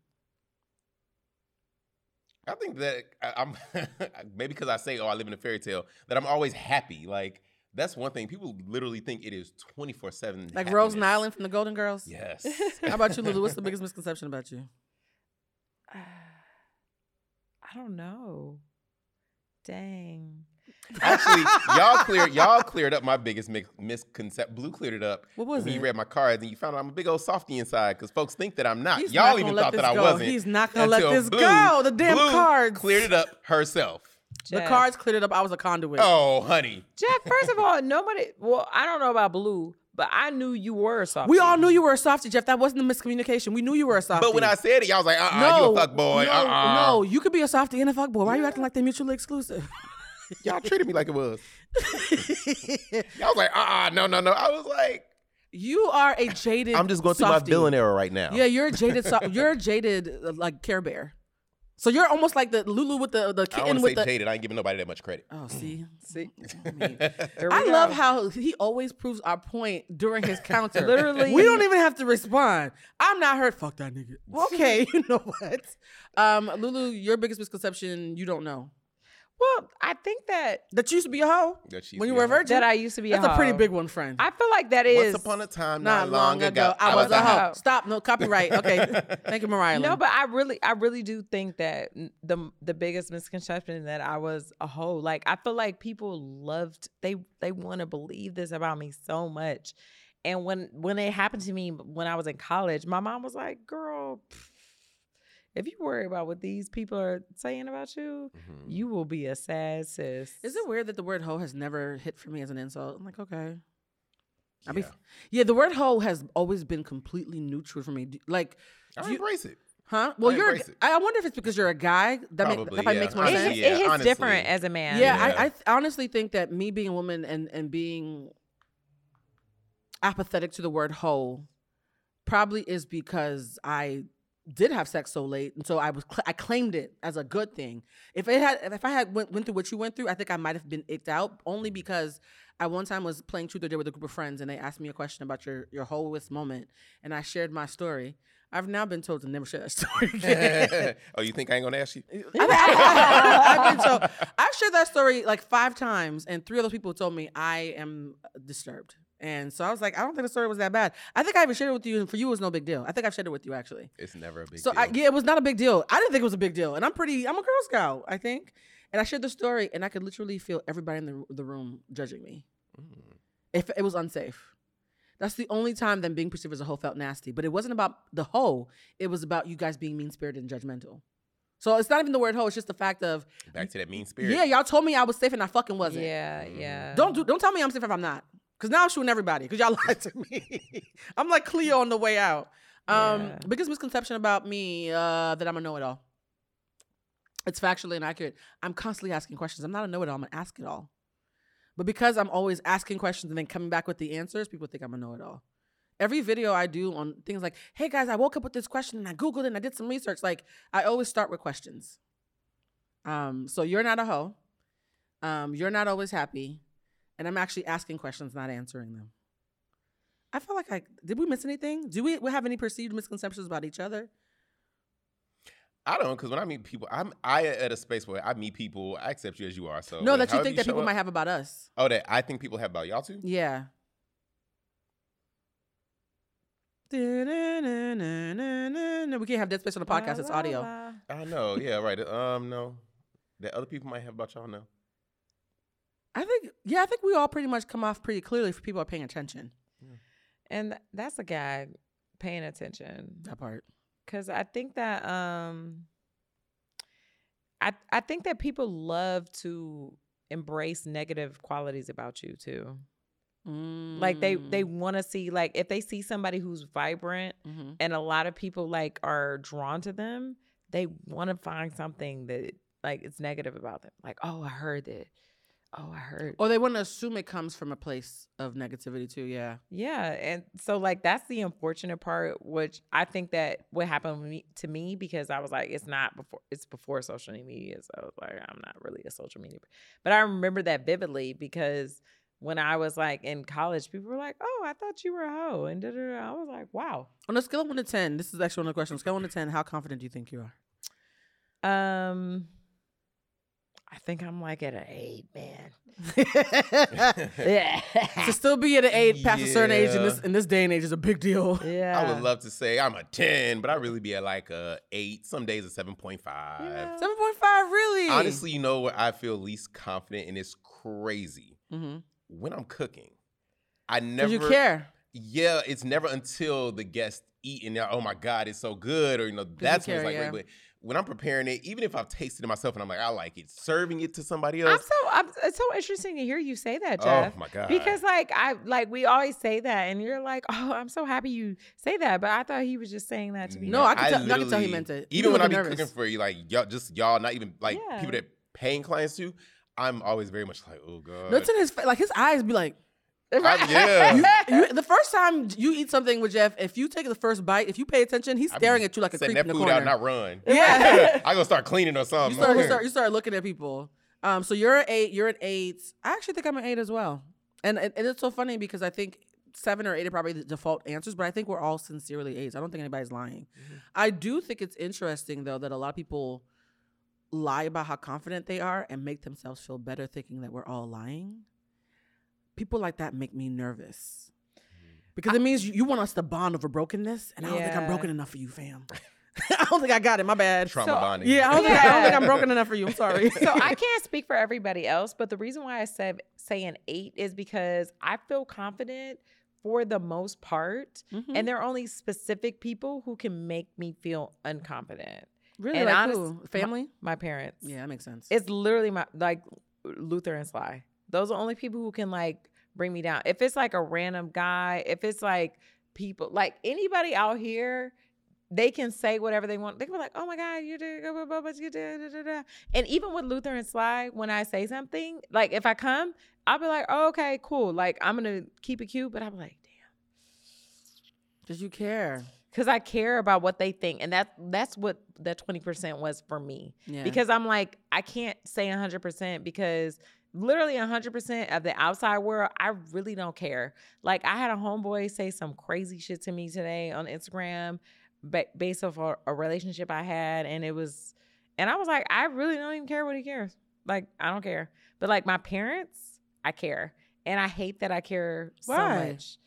I think that I, I'm [laughs] maybe because I say, "Oh, I live in a fairy tale," that I'm always happy. Like that's one thing people literally think it is twenty four seven. Like Rose Nylund from the Golden Girls. Yes. How about you, Lulu? What's the [laughs] biggest misconception about you? [sighs] I don't know. Dang. Actually, y'all cleared y'all cleared up my biggest mi- misconception. Blue cleared it up. What was when it? you read my cards and you found out I'm a big old softy inside because folks think that I'm not. He's y'all not even thought this that I go. wasn't. He's not gonna let this Blue- go. The damn Blue cards. cleared it up herself. The cards cleared it up. I was a conduit. Oh, honey. Jeff, first of all, [laughs] nobody. Well, I don't know about Blue, but I knew you were a softie. We all knew you were a softie, Jeff. That wasn't a miscommunication. We knew you were a softie. But when I said it, y'all was like, uh uh no, you a fuck boy. no, uh-uh. no, you could be a softie and a fuck boy. Why are you acting like they're mutually exclusive? [laughs] Y'all treated me like it was. [laughs] Y'all was like, uh uh no, no, no. I was like, you are a jaded. I'm just going through softie. my villain era right now. Yeah, you're a jaded. So- you're a jaded uh, like Care Bear. So you're almost like the Lulu with the the I don't kitten want with say the. jaded. I ain't giving nobody that much credit. Oh, see, [laughs] See, I [laughs] mean, I love how he always proves our point during his counter. Literally. we don't even have to respond. I'm not hurt. Fuck that nigga. Okay, you know what? Um, Lulu, your biggest misconception you don't know Well, I think that that you used to be a hoe That she when you were a be a hoe. virgin. that I used to be. That's a, a pretty hoe. big one, friend. I feel like that is Once upon a time, not long ago, I was a hoe. Stop. No copyright. Okay. [laughs] Thank you, Mariah. No, Lynn. but I really, I really do think that n- the the biggest misconception that I was a hoe. Like I feel like people loved they they want to believe this about me so much, and when when it happened to me when I was in college, my mom was like, "Girl, pff, if you worry about what these people are saying about you, Mhm. you will be a sad sis." Is it weird that the word hoe has never hit for me as an insult? I'm like, okay. I be, Yeah. yeah, the word hoe has always been completely neutral for me. Like, I you- embrace it. huh? Well, I you're. a it. I wonder if it's because you're a guy. That, make, Probably, that yeah. makes more It, Honestly, sense. hit- yeah, it hits honestly. different as a man. Yeah, Yeah. I, I th- honestly think that me being a woman and and being apathetic to the word hoe probably is because I did have sex so late, and so I was cl- I claimed it as a good thing. If it had if I had went, went through what you went through, I think I might have been icked out only because I one time was playing truth or dare with a group of friends, and they asked me a question about your your holiest moment, and I shared my story. I've now been told to never share that [laughs] story again. [laughs] oh, you think I ain't gonna ask you? [laughs] I've been told, I've shared that story like five times, and three of those people told me I am disturbed. And so I was like, I don't think the story was that bad. I think I even shared it with you, and for you, it was no big deal. I think I've shared it with you actually. It's never a big So deal. I, yeah, it was not a big deal. I didn't think it was a big deal, and I'm pretty. I'm a Girl Scout, I think. And I shared the story, and I could literally feel everybody in the the room judging me. Mm. If it was unsafe. That's the only time that being perceived as a hoe felt nasty. But it wasn't about the hoe. It was about you guys being mean spirited and judgmental. So it's not even the word hoe. It's just the fact of Back to that mean spirit. yeah, y'all told me I was safe and I fucking wasn't. yeah, yeah. Don't do, don't tell me I'm safe if I'm not. Cause now I'm shooting everybody. Cause y'all [laughs] lied to me. [laughs] I'm like Cleo on the way out. Um, Yeah. biggest misconception about me uh, that I'm a know-it-all. It's factually inaccurate. I'm constantly asking questions. I'm not a know-it-all. I'm an ask-it-all. But because I'm always asking questions and then coming back with the answers, people think I'm a know-it-all. Every video I do on things like, "Hey guys, I woke up with this question and I googled it and I did some research." Like I always start with questions. Um, so you're not a hoe. Um, you're not always happy, and I'm actually asking questions, not answering them. I feel like I did. We miss anything? Do we, we have any perceived misconceptions about each other? I don't, because when I meet people, I'm I at a space where I meet people. I accept you as you are. So no, that you think that people up- might have about us. Oh, that I think people have about y'all too. Yeah. We can't have dead space on the podcast. It's audio. I know. Yeah, right. Um, no. That other people might have about y'all know. I think, yeah, I think we all pretty much come off pretty clearly if people are paying attention. And that's a guy paying attention. That part. Cause I think that um I I think that people love to embrace negative qualities about you too. Like they they Mm. want to see like if they see somebody who's vibrant Mhm. and a lot of people like are drawn to them, they want to find something that like it's negative about them. Like, oh, I heard that. Oh, I heard. Or they want to assume it comes from a place of negativity too. Yeah. Yeah, and so like that's the unfortunate part, which I think that what happened with me, to me because I was like, it's not before, it's before social media, so I was like, I'm not really a social media, but I remember that vividly because when I was like in college, people were like, oh, I thought you were a hoe, and da, da, da. I was like, wow. On a scale of one to ten, this is actually one of the questions. Scale of one to ten, how confident do you think you are? Um, I think I'm like at an eight, man. yeah. [laughs] to still be at an eight past a certain age in this in this day and age is a big deal. [laughs] yeah. I would love to say I'm a 10, but I really be at like a 8, some days a 7.5. Yeah. Seven point five, really? Honestly, you know where I feel least confident, and it's crazy mm-hmm. when I'm cooking. I never you care. Yeah, it's never until the guest eat and oh my god, it's so good, or you know that's when it's like. yeah. Wait, but when I'm preparing it, even if I've tasted it myself and I'm like, I like it, serving it to somebody else. I'm else. so I'm, it's so interesting to hear you say that, Jeff. oh Jeff. my god! Because like I like we always say that, and you're like, [laughs] oh, I'm so happy you say that, but I thought he was just saying that to me. No, I can, tell- I could tell he meant it. Even when I be nervous. cooking for you, like y'all, just y'all, not even like Yeah. people that paying clients to, I'm always very much like, oh god. No, it's in his fa- like his eyes be like. I- yeah. [laughs] You, you, the first time you eat something with Jeff, if you take the first bite, if you pay attention, he's I staring at you like a creep in that the food corner. out, not run. Yeah. [laughs] I gonna start cleaning or you something. start, you start, you start looking at people. Um, so you're an eight. You're an eight. I actually think I'm an eight as well. And and, and it's so funny because I think seven or eight are probably the default answers, but I think we're all sincerely eights. I don't think anybody's lying. I do think it's interesting though that a lot of people lie about how confident they are and make themselves feel better thinking that we're all lying. People like that make me nervous. Because it means you, you want us to bond over brokenness, and I don't think I'm broken enough for you, fam. [laughs] I don't think I got it. My bad. trauma So- bonding. Yeah, I don't, think, I don't think I'm broken enough for you. I'm [laughs] sorry. so I [laughs] can't speak for everybody else, but the reason why I said say an eight is because I feel confident for the most part, Mhm. and there are only specific people who can make me feel unconfident. really, and like honest- who? family. My parents. yeah, that makes sense. It's literally my like Luther and Sly. Those are only people who can like bring me down. If it's like a random guy, if it's like people like anybody out here, they can say whatever they want. They can be like, "Oh my God, you did," blah, blah, blah, blah, you did," da, da, da." and even with Luther and Sly, when I say something, like if I come, I'll be like, oh, "Okay, cool." Like I'm gonna keep it cute, but I'm like, "Damn." Because you care. because I care about what they think, and that that's what that twenty percent was for me. Yeah. Because I'm like, I can't say hundred percent because literally hundred percent of the outside world, I really don't care. Like I had a homeboy say some crazy shit to me today on Instagram, ba- based off a, a relationship I had, and it was, and I was like, I really don't even care what he cares. Like I don't care, but like my parents, I care, and I hate that I care so much.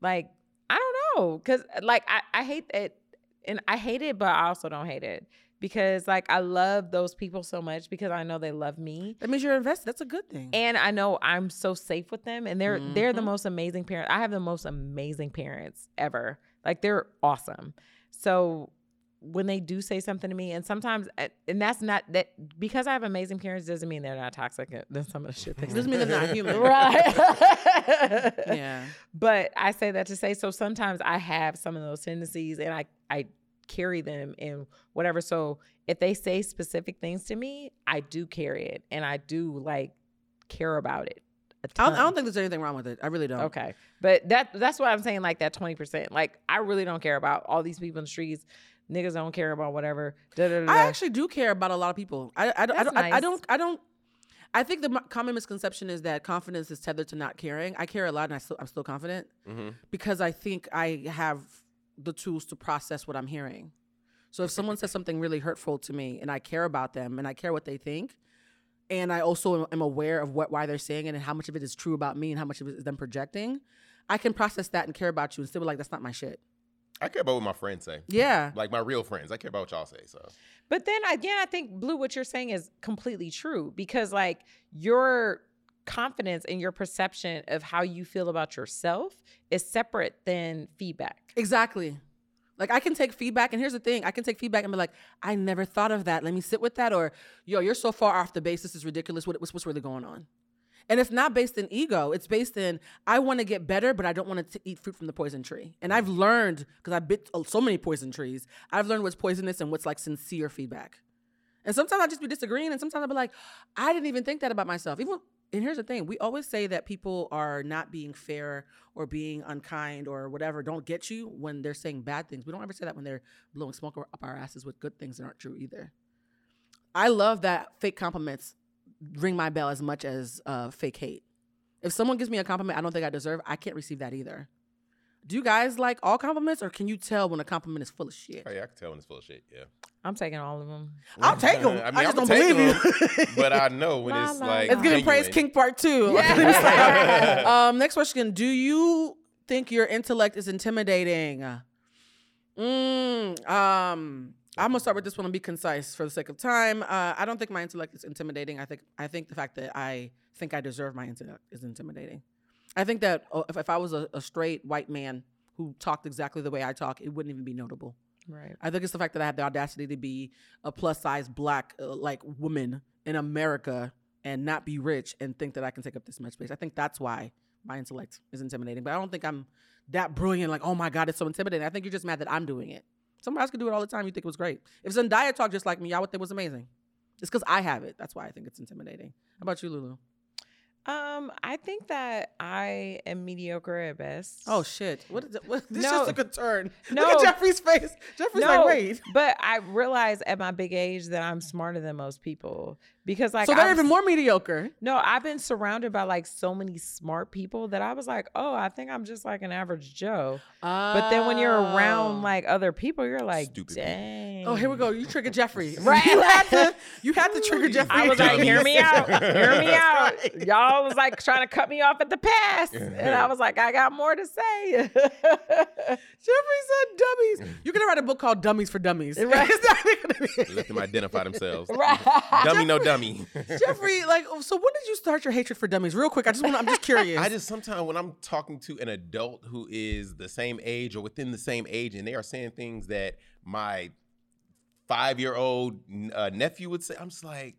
Like I don't know, cause like I I hate it, and I hate it, but I also don't hate it because like I love those people so much because I know they love me. that means you're invested. That's a good thing. And I know I'm so safe with them and they're they're the Mhm. most amazing parents. I have the most amazing parents ever. Like they're awesome. So when they do say something to me and sometimes uh, and that's not that because I have amazing parents doesn't mean they're not toxic uh, than some of the shit they [laughs] Doesn't mean they're not human. [laughs] right. yeah. [laughs] But I say that to say so sometimes I have some of those tendencies and I I carry them and whatever. So if they say specific things to me, I do carry it and I do like care about it. a I don't, I don't think there's anything wrong with it. I really don't. Okay. But that that's why I'm saying like that 20%. Like I really don't care about all these people in the streets. Niggas don't care about whatever. Da, da, da, I actually do care about a lot of people. I I, don't- I, That's don't, I, I don't I don't I think the common misconception is that confidence is tethered to not caring. I care a lot, and I still, I'm still confident Mhm. because I think I have the tools to process what I'm hearing. So if someone says [laughs] something really hurtful to me, and I care about them, and I care what they think, and I also am aware of what why they're saying it and how much of it is true about me and how much of it is them projecting, I can process that and care about you and still be like, that's not my shit. I care about what my friends say. Yeah. Like my real friends. I care about what y'all say. So But then again, I think Blue, what you're saying is completely true because like your confidence and your perception of how you feel about yourself is separate than feedback. Exactly. Like I can take feedback, and here's the thing: I can take feedback and be like, "I never thought of that. Let me sit with that." Or, "Yo, you're so far off the base. This is ridiculous. What, what's what's really going on?" And it's not based in ego. It's based in I want to get better, but I don't want to eat fruit from the poison tree. And I've learned because I've bit uh, so many poison trees. I've learned what's poisonous and what's like sincere feedback. And sometimes I just be disagreeing, and sometimes I'll be like, I didn't even think that about myself. Even and here's the thing: we always say that people are not being fair or being unkind or whatever. Don't get you when they're saying bad things. We don't ever say that when they're blowing smoke up our asses with good things that aren't true either. I love that fake compliments ring my bell as much as uh, fake hate. If someone gives me a compliment I don't think I deserve, I can't receive that either. Do you guys like all compliments, or can you tell when a compliment is full of shit? oh, yeah, I can tell when it's full of shit. Yeah. I'm taking all of them. I'll take 'em. I just I'ma don't take believe 'em, you. but I know when [laughs] La, it's la, like la. It's giving praise. King Part Two. Yeah. [laughs] um, next question: Do you think your intellect is intimidating? Mm, um, I'm gonna start with this one and be concise for the sake of time. Uh, I don't think my intellect is intimidating. I think I think the fact that I think I deserve my intellect is intimidating. I think that uh, if, if I was a, a straight white man who talked exactly the way I talk, it wouldn't even be notable. Right. I think it's the fact that I have the audacity to be a plus size black uh, like woman in America and not be rich and think that I can take up this much space. I think that's why my intellect is intimidating. But I don't think I'm that brilliant. Like, oh my god, it's so intimidating. I think you're just mad that I'm doing it. Somebody else could do it all the time. You think it was great. If Zendaya talked just like me, I would think it was amazing. It's because I have it. That's why I think it's intimidating. How about you, Lulu? Um, I think that I am mediocre at best. Oh shit! What is it? What, [laughs] this No. just took a turn. No. [laughs] Look at Jeffrey's face. Jeffrey's no, like, wait. but I realize at my big age that I'm smarter than most people because like so they're I've- even more mediocre. No, I've been surrounded by like so many smart people that I was like, oh, I think I'm just like an average Joe. But then when you're around Oh. like other people, you're like, Stupid people. Oh, here we go. You triggered Jeffrey. [laughs] Right. You had to, you had to trigger Jeffrey. I was like, hear me [laughs] out, hear me out. Right. Y'all was like trying to cut me off at the pass, and I was like, I got more to say. [laughs] Jeffrey said dummies. You're gonna write a book called Dummies for Dummies. Right. It's not gonna be- Let them identify themselves. right. dummy, no dummy. [laughs] Jeffrey, like, so when did you start your hatred for dummies? Real quick, I just want. I'm just curious. [laughs] I just sometimes when I'm talking to an adult who is the same age or within the same age, and they are saying things that my five year old uh, nephew would say, I'm just like,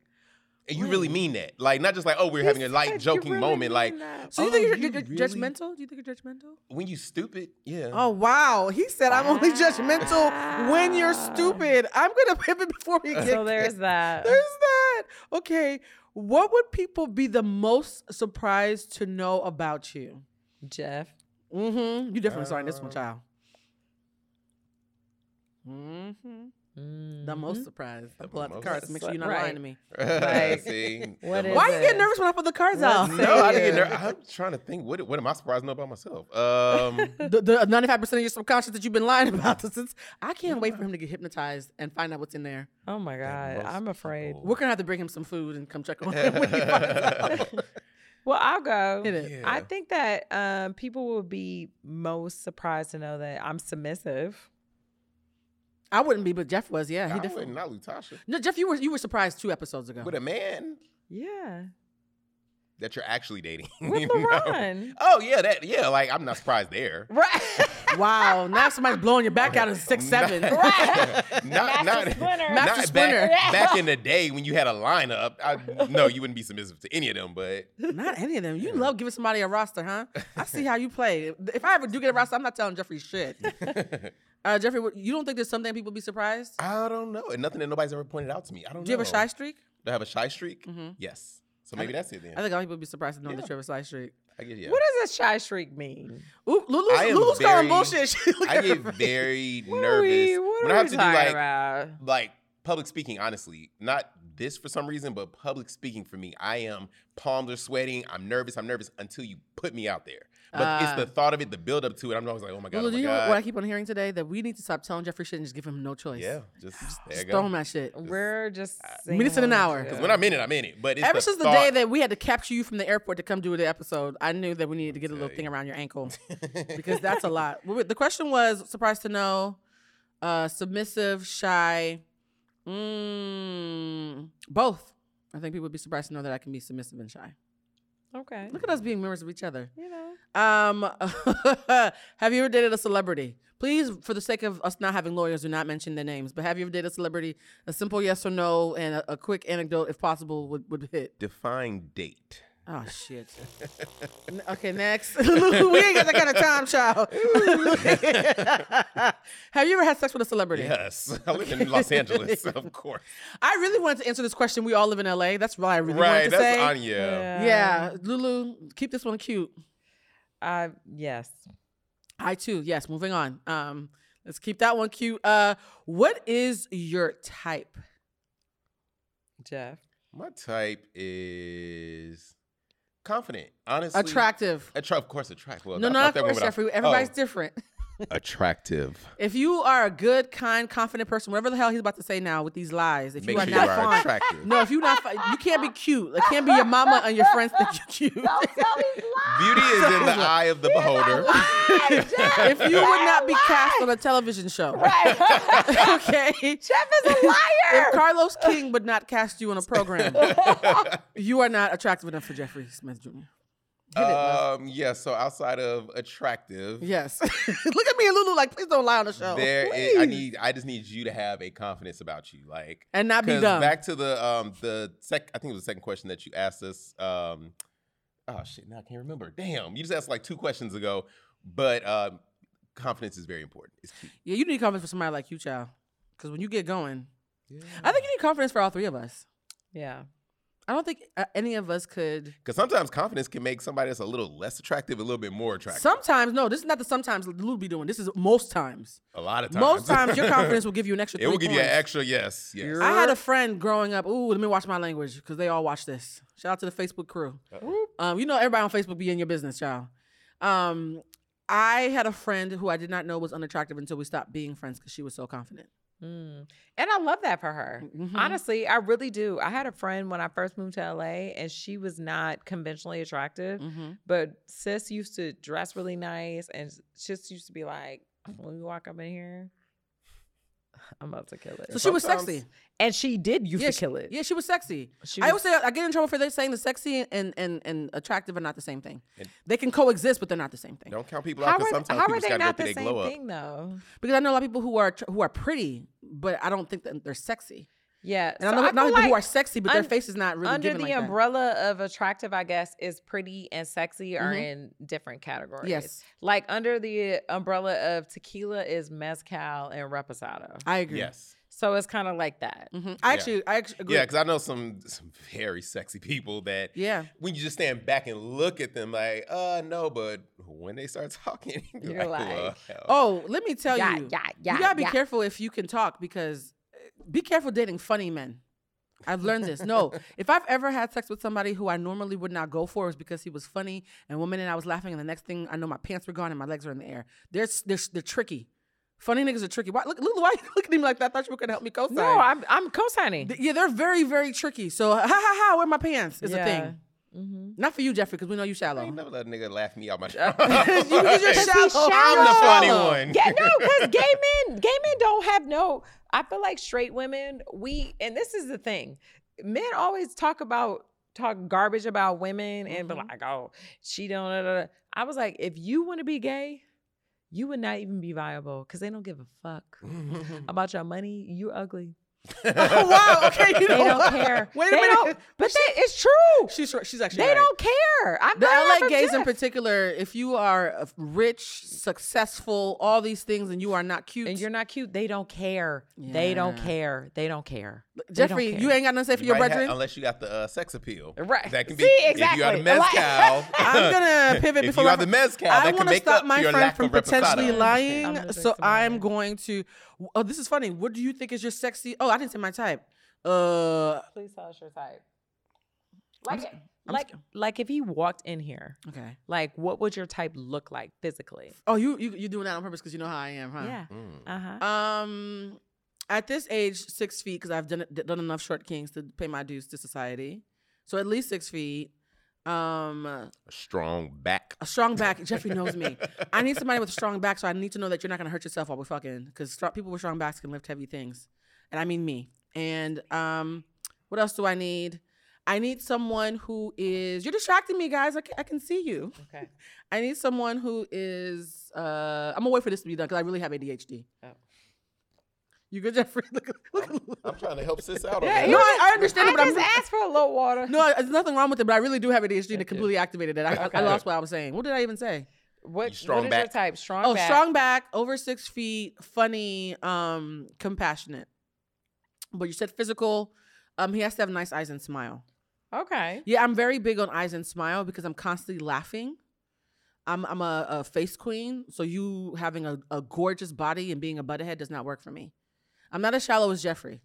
and you really mean that? Like, not just like, oh, we're having a said light joking really moment. Like, that. so you oh, think you're, you you're really- judgmental? Do you think you're judgmental? when you stupid, yeah. Oh wow, he said I'm only judgmental when you're stupid. I'm gonna pivot before we get So there's that. There's that. Okay, what would people be the most surprised to know about you? Jeff. Mm-hmm. You definitely starting this one, Uh, child. Mm-hmm. The Mhm. most surprised. I The pull out the cards make sure you're not Right. lying to me. [laughs] Like, See, what Why most- are you getting nervous when I put the cards Let's out? No, I didn't. Yeah. Get ner- I'm trying to think. What what am I surprised to know about myself? Um, [laughs] the, the 95% of your subconscious that you've been lying [laughs] about since I can't wait for him to get hypnotized and find out what's in there. Oh my God. I'm afraid. people- We're gonna have to bring him some food and come check on him when he finds out. Well, I'll go. Yeah. I think that um, people will be most surprised to know that I'm submissive. I wouldn't be, but Jeff was. Yeah, he I definitely. wouldn't, not Lutasha. No, Jeff, you were you were surprised two episodes ago. With a man Yeah. that you're actually dating. [laughs] With you know? Oh yeah, that yeah. Like I'm not surprised there. Right. [laughs] wow, now somebody's blowing your back out at six seven. Right. [laughs] not Master not, Splinter. not Master back, back in [laughs] the day when you had a lineup. I, no, you wouldn't be submissive to any of them. But Not any of them. You love giving somebody a roster, huh? I see how you play. If I ever do get a roster, I'm not telling Jeffrey shit. [laughs] Uh, Jeffrey, you don't think there's something people be surprised? I don't know. And nothing that nobody's ever pointed out to me. I don't know. Do you have a shy streak? Do I have a shy streak? Mhm. Yes. So maybe that's it then. I think a lot of people would be surprised to know that Yeah. you have a shy streak. I yeah. What does a shy shriek mean? Ooh, Lulu's, [laughs] I calling bullshit. I get very nervous we, what when I have to do like about? like public speaking. Honestly, not this for some reason, but public speaking for me, I am palms are sweating. I'm nervous. I'm nervous until you put me out there. But it's Uh, the thought of it, the build up to it. I'm always like, oh my god, Lulu, oh do my you know god. what I keep on hearing today? That we need to stop telling Jeffrey shit and just give him no choice. yeah, just, just there Just go. throw him that shit. We're just minutes saying in an hour. we 'Cause do. when I'm in it, I'm in it. But it's Ever the since the day that we had to capture you from the airport to come do the episode, I knew that we needed to get a little thing around your ankle [laughs] because that's a lot. The question was surprised to know, uh, submissive, shy, mm, both. I think people would be surprised to know that I can be submissive and shy. Okay. Look at us being members of each other. You know. Um, [laughs] have you ever dated a celebrity? Please, for the sake of us not having lawyers, do not mention their names. But have you ever dated a celebrity? A simple yes or no and a, a quick anecdote, if possible, would, would hit. define date. Oh shit. [laughs] Okay, next. [laughs] we ain't got that kind of time, child. [laughs] have you ever had sex with a celebrity? Yes, I live in Los Angeles, of course. I really wanted to answer this question. We all live in LA. That's why I really right, wanted to that's say. on yeah. yeah, Lulu, keep this one cute. Uh, yes. I too. Yes, moving on. Um, let's keep that one cute. Uh, what is your type? Jeff. My type is confident, honestly. Attractive. Attra- of course, attractive. Well, No, I no, of course, Jeffrey. Everybody's Oh, different. [laughs] attractive. If you are a good, kind, confident person, whatever the hell he's about to say now with these lies, if Make you are sure not you are fine, attractive. no, if you're not, fi- you can't be cute. It can't be your mama and your friends think you're cute. [laughs] Beauty is in the eye of the beholder. if you would not be cast on a television show, right? [laughs] okay? Jeff is a liar. If Carlos King would not cast you on a program, you are not attractive enough for Jeffrey Smith Jr. Hit it. Um, yeah. So outside of attractive, Yes. [laughs] Look at me and Lulu like, please don't lie on the show. there is, I need. I just need you to have a confidence about you, like. and not be dumb. Back to the um the sec. I think it was the second question that you asked us. Um, oh shit, now I can't remember. Damn, you just asked like two questions ago, but um, confidence is very important. It's key. yeah, you need confidence for somebody like you, child. Because when you get going, yeah. I think you need confidence for all three of us. yeah. I don't think uh, any of us could. Because sometimes confidence can make somebody that's a little less attractive a little bit more attractive. Sometimes, no, this is not the sometimes Lulu be doing. This is most times. a lot of times. Most times, your [laughs] confidence will give you an extra. it will three give you an extra yes. Yes. I had a friend growing up. Ooh, let me watch my language because they all watch this. Shout out to the Facebook crew. Um, you know, everybody on Facebook be in your business, child. Um, I had a friend who I did not know was unattractive until we stopped being friends because she was so confident. Mm. And I love that for her. Mhm. Honestly, I really do. I had a friend when I first moved to LA and she was not conventionally attractive, Mm-hmm. but sis used to dress really nice and sis used to be like, when we walk up in here, [laughs] I'm about to kill it. So she was um, sexy. and she did used yeah, to kill it. Yeah, she was sexy. She I was- always say I get in trouble for they saying the sexy and, and, and attractive are not the same thing. They can coexist, but they're not the same thing. Don't count people how out because sometimes how people are they gotta go not through the their same glow up. thing though? Because I know a lot of people who are who are pretty, but I don't think that they're sexy. Yeah. And I so know I not feel people who are sexy, but their face is not really under given the like that. umbrella of attractive, I guess, is pretty and sexy are Mhm. in different categories. Yes, Like under the umbrella of tequila is mezcal and reposado. I agree. Yes. So it's kind of like that. hmm I actually, I actually agree. Yeah, because I know some some very sexy people that yeah. when you just stand back and look at them like, uh, no, but when they start [laughs] talking, you're, You're like, like, "Well, hell." Oh, let me tell Yeah, you, yeah, yeah. you gotta be yeah. careful if you can talk because be careful dating funny men. I've learned this. No, [laughs] if I've ever had sex with somebody who I normally would not go for, it was because he was funny, and one and I was laughing, and the next thing I know my pants were gone and my legs are in the air. They're they're, they're tricky. Funny niggas are tricky. Why look, look why you [laughs] looking at me like that? I thought you were gonna help me co-sign. No, I'm I'm co-signing. Th- yeah, they're very very tricky. So ha ha ha, where my pants is a thing. Hmm Not for you, Jeffrey, because we know you I shallow. ain't never let a nigga laugh me out my [laughs] You- you're shallow. I'm the funny shallow. one. Yeah, no, because gay [laughs] men, gay men don't have no. I feel like straight women, we, and this is the thing, men always talk about talk garbage about women and be Mhm. like, oh, she don't. da, da, da." I was like, if you want to be gay, you would not even be viable because they don't give a fuck [laughs] about your money. You ugly. Oh wow, okay, you They don't care. Wait a They minute. don't- but they, it's true. She's. She's actually They right. don't care. I'm The learning LA from gays in particular, if you are rich, successful, all these things, and you are not cute, and you're not cute, they don't care. They don't care. They don't care. They don't Jeffrey, care. you ain't got nothing to say for You your might have- brethren. unless you got the uh, sex appeal. Right. That can be See, if you are exactly. the [laughs] mezcal. I'm gonna [laughs] pivot if before you my are the fr- mezcal, I that can want to stop my friend from potentially reposado. I'm lying, so I'm going to. Oh, this is funny. What do you think is your sexy? Oh, I didn't say my type. Uh, Please tell us your type. Like, I'm like scared. like if he walked in here, Okay. like what would your type look like physically? Oh, you you you doing that on purpose because you know how I am, huh? Yeah. Mm. Uh huh. Um, at this age, six feet because I've done it- done enough short kings to pay my dues to society. So at least six feet. Um, A strong back. a strong back. [laughs] Jeffrey knows me. I need somebody with a strong back, so I need to know that you're not gonna hurt yourself while we're fucking. Because people with strong backs can lift heavy things, and I mean me. And um, what else do I need? I need someone who is. You're distracting me, guys. I can, I can see you. Okay. [laughs] I need someone who is. Uh, I'm gonna wait for this to be done because I really have ADHD. Oh. You good, Jeffrey? [laughs] Look, look, look. I'm trying to help sis out. Yeah, No. I, I understand I it, but just I'm, asked for a little water. no, there's nothing wrong with it. But I really do have ADHD and Okay. it completely activated it. I, I- I lost what I was saying. What did I even say? What, strong what is your back? type? Strong Oh, back. strong back, over six feet, funny, um, compassionate. But you said physical. Um, he has to have nice eyes and smile. Okay. Yeah, I'm very big on eyes and smile because I'm constantly laughing. I'm I'm a, a face queen, so you having a, a gorgeous body and being a butthead does not work for me. I'm not as shallow as Jeffrey,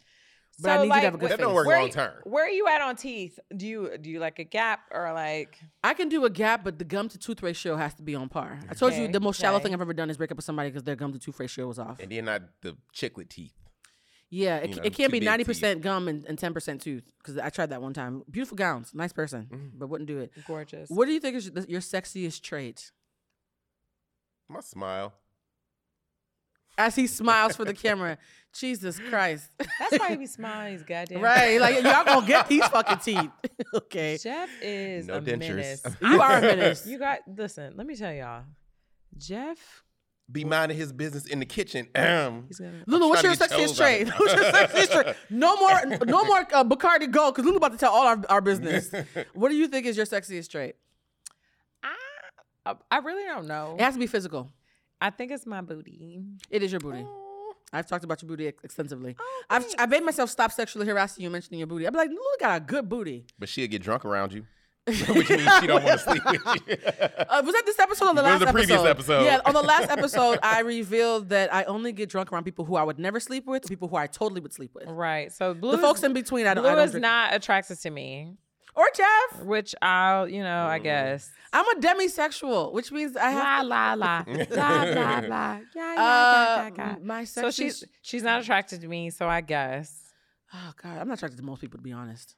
but I So, need you to have a like, good That face. don't work Where long you- term. Where are you at on teeth? Do you do you like a gap or like? I can do a gap, but the gum to tooth ratio has to be on par. I told you the most shallow okay. thing I've ever done is break up with somebody because their gum to tooth ratio was off. And then not the chiclet teeth. Yeah, it, You know, it can't be ninety percent gum and ten percent tooth because I tried that one time. Beautiful gowns, nice person, Mm. but wouldn't do it. Gorgeous. What do you think is your, your sexiest trait? My smile. As he smiles for the [laughs] camera, Jesus Christ! That's why he be smiling. He's goddamn [laughs] right, like [laughs] y'all gonna get these fucking teeth, okay? Jeff is No a dentures. menace. You are a menace. You got listen. Let me tell y'all, Jeff. Be minding his business in the kitchen. [clears throat] Um, Lulu, what's your trying to get sexiest chose trait? of- What's your sexiest trait? No more, no [laughs] more uh, Bacardi Gold, because Lulu about to tell all our, our business. [laughs] what do you think is your sexiest trait? I, I really don't know. It has to be physical. I think it's my booty. It is your booty. I've talked about your booty ex- extensively. Oh, I've thanks. I made myself stop sexually harassing you mentioning your booty. I'd be like, Lulu got a good booty. but she'll get drunk around you, [laughs] which means she don't want to [laughs] sleep with you. Uh, was that this episode or the It was last the previous episode. Yeah, on the last [laughs] episode, I revealed that I only get drunk around people who I would never sleep with, people who I totally would sleep with. Right. So blue. The folks in between, I don't. blue I don't is drink. not attracted to me, or Jeff. which I'll, you know, I guess. I'm a demisexual, which means I have. La la la la la la la. Yeah, yeah, Uh, yeah, yeah. my So she's she's not attracted to me. So I guess Oh God, I'm not attracted to most people to be honest.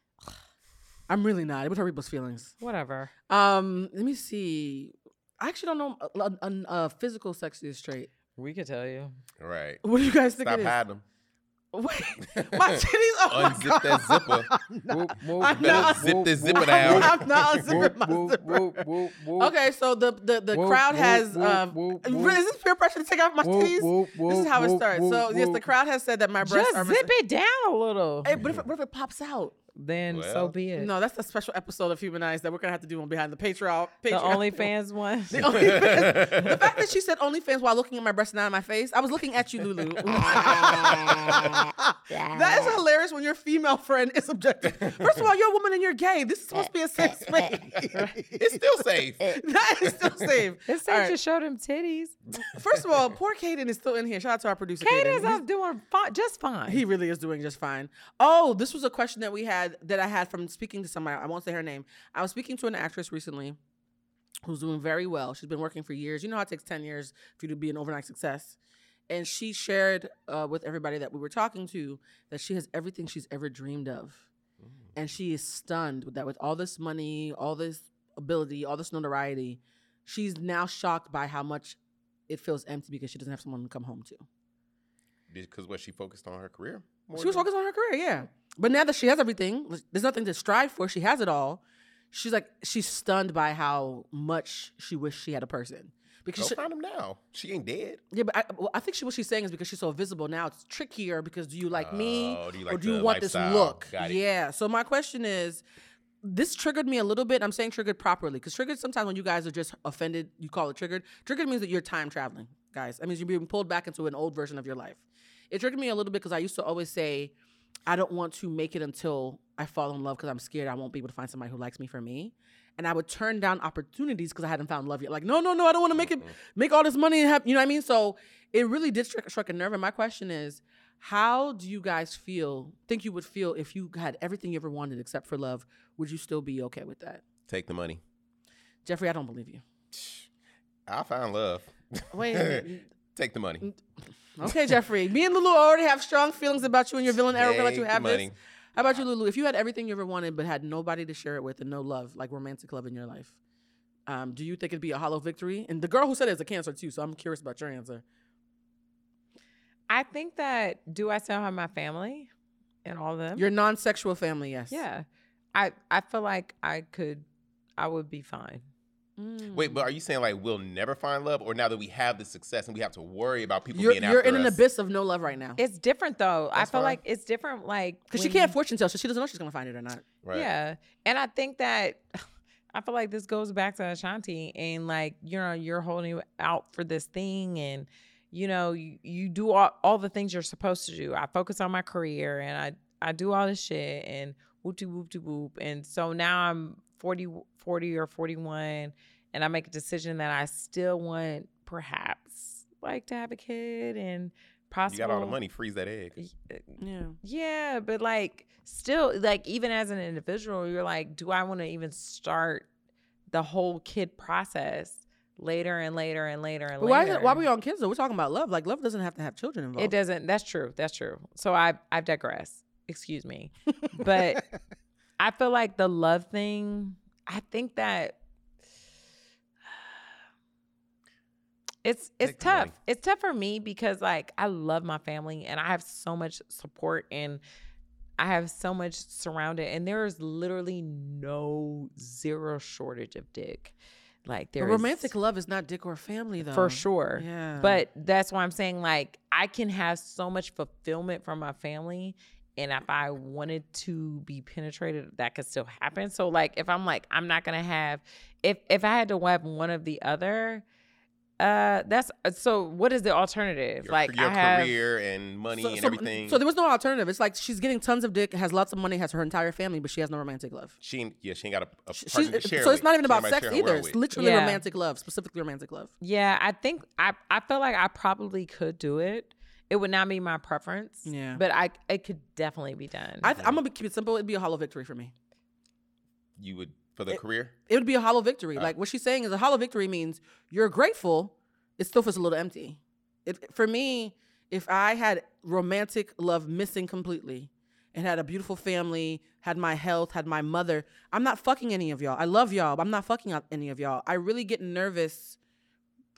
I'm really not. It would hurt people's feelings. whatever. Um, let me see. I actually don't know a, a, a physical sexiest trait. We could tell you. right. What do you guys think Stop it is? hiding them. Wait, [laughs] my titties. Oh my Unzip that zipper. [laughs] I'm not, Whoop, whoop, I'm not- zip this zipper I'm down. not- I'm not unzipping my Whoop, zipper. whoop, whoop, whoop. Okay, so the the, the Whoop, crowd has. whoop, um, whoop, is this peer pressure to take off my Whoop, titties? whoop, this is whoop, how it starts. whoop, so yes, the crowd has said that my breasts Just are. zip it down a little. Hey, but if, what if it pops out? Then so be it. No, that's a special episode of Humanized that we're gonna have to do on behind the Patreon. the Patreon. OnlyFans one. [laughs] The OnlyFans. the fact that she said OnlyFans while looking at my breast and not at my face, I was looking at you, Lulu. [laughs] [laughs] that is hilarious when your female friend is objective. First of all, you're a woman and you're gay. This is supposed to be a safe space. It's still safe. that is still safe. It's safe right. to show them titties. First of all, poor Kaden is still in here. Shout out to our producer. Kate Kaden. is doing fi- just fine. He really is doing just fine. Oh, this was a question that we had that I had from speaking to somebody. I won't say her name. I was speaking to an actress recently who's doing very well. She's been working for years. You know how it takes 10 years for you to be an overnight success. And she shared uh, with everybody that we were talking to that she has everything she's ever dreamed of. And she is stunned with that with all this money, all this ability, all this notoriety. She's now shocked by how much it feels empty because she doesn't have someone to come home to. Because what she focused on her career. She was focused on her career, yeah. But now that she has everything, there's nothing to strive for. She has it all. She's like, she's stunned by how much she wished she had a person. Because Go she, find him now. She ain't dead. yeah, but I, well, I think she what she's saying is because she's so visible now. It's trickier because do you like me Oh, do you like or do you want this look? Yeah. So my question is, this triggered me a little bit. I'm saying triggered properly because triggered sometimes when you guys are just offended, you call it triggered. Triggered means that you're time traveling, guys. That means you're being pulled back into an old version of your life. It triggered me a little bit because I used to always say, I don't want to make it until I fall in love because I'm scared I won't be able to find somebody who likes me for me. And I would turn down opportunities because I hadn't found love yet. Like, no, no, no, I don't want to make it, mm-hmm. make all this money and have, you know what I mean? So it really did struck, struck a nerve. And my question is, how do you guys feel, think you would feel if you had everything you ever wanted except for love? Would you still be okay with that? Take the money. Jeffrey, I don't believe you. I found love. Wait. [laughs] a minute. Take the money. [laughs] okay, Jeffrey. Me and Lulu already have strong feelings about you and your villain arrow. Let Take you the have this. money. How about you, Lulu? If you had everything you ever wanted but had nobody to share it with and no love, like romantic love in your life, um, do you think it'd be a hollow victory? And the girl who said it is a cancer too, so I'm curious about your answer. I think that do I still have my family and all of them? Your non-sexual family, yes. yeah. I I feel like I could I would be fine. Mm. Wait, but are you saying like we'll never find love, or now that we have the success and we have to worry about people you're, being you're after in an abyss of no love right now. It's different though. I feel fine. like it's different like Because she can't fortune tell, so she doesn't know she's gonna find it or not. Right. Yeah. And I think that [sighs] I feel like this goes back to Ashanti and like, you know, you're holding out for this thing and you know, you, you do all, all the things you're supposed to do. I focus on my career and I, I do all this shit and whoop de whoop de whoop. And so now I'm 40, 40 or 41 and I make a decision that I still want perhaps like to have a kid and possible. You got all the money, freeze that egg. Uh, yeah. Yeah, but like still like even as an individual, you're like, do I want to even start the whole kid process later and later and later and But why, is later? it, why are we on kids though? We're talking about love. Like love doesn't have to have children involved. It doesn't. That's true. That's true. So I I digress. Excuse me. But [laughs] I feel like the love thing, I think that it's it's Take tough. It's tough for me because like I love my family and I have so much support and I have so much surrounded and there is literally no zero shortage of dick. Like But there is romantic love is not dick or family though. for sure. Yeah. But that's why I'm saying like I can have so much fulfillment from my family and if I wanted to be penetrated that could still happen. So like if I'm like I'm not going to have if if I had to have one of the other uh that's so what is the alternative? Your, like your I have career and money so, and so- everything. So there was no alternative. It's like she's getting tons of dick, has lots of money, has her entire family, but she has no romantic love. she yeah, she ain't got a, a She- partner to share so with. it's not even She about sex either. It's literally Yeah. romantic love, specifically romantic love. Yeah, I think I I feel like I probably could do it. It would not be my preference. Yeah. But I it could definitely be done. I th- I'm gonna keep it simple. It'd be a hollow victory for me. You would for the career. It would be a hollow victory. Like what she's saying is a hollow victory means you're grateful. It still feels a little empty. It, for me, if I had romantic love missing completely and had a beautiful family, had my health, had my mother, I'm not fucking any of y'all. I love y'all, but I'm not fucking any of y'all. I really get nervous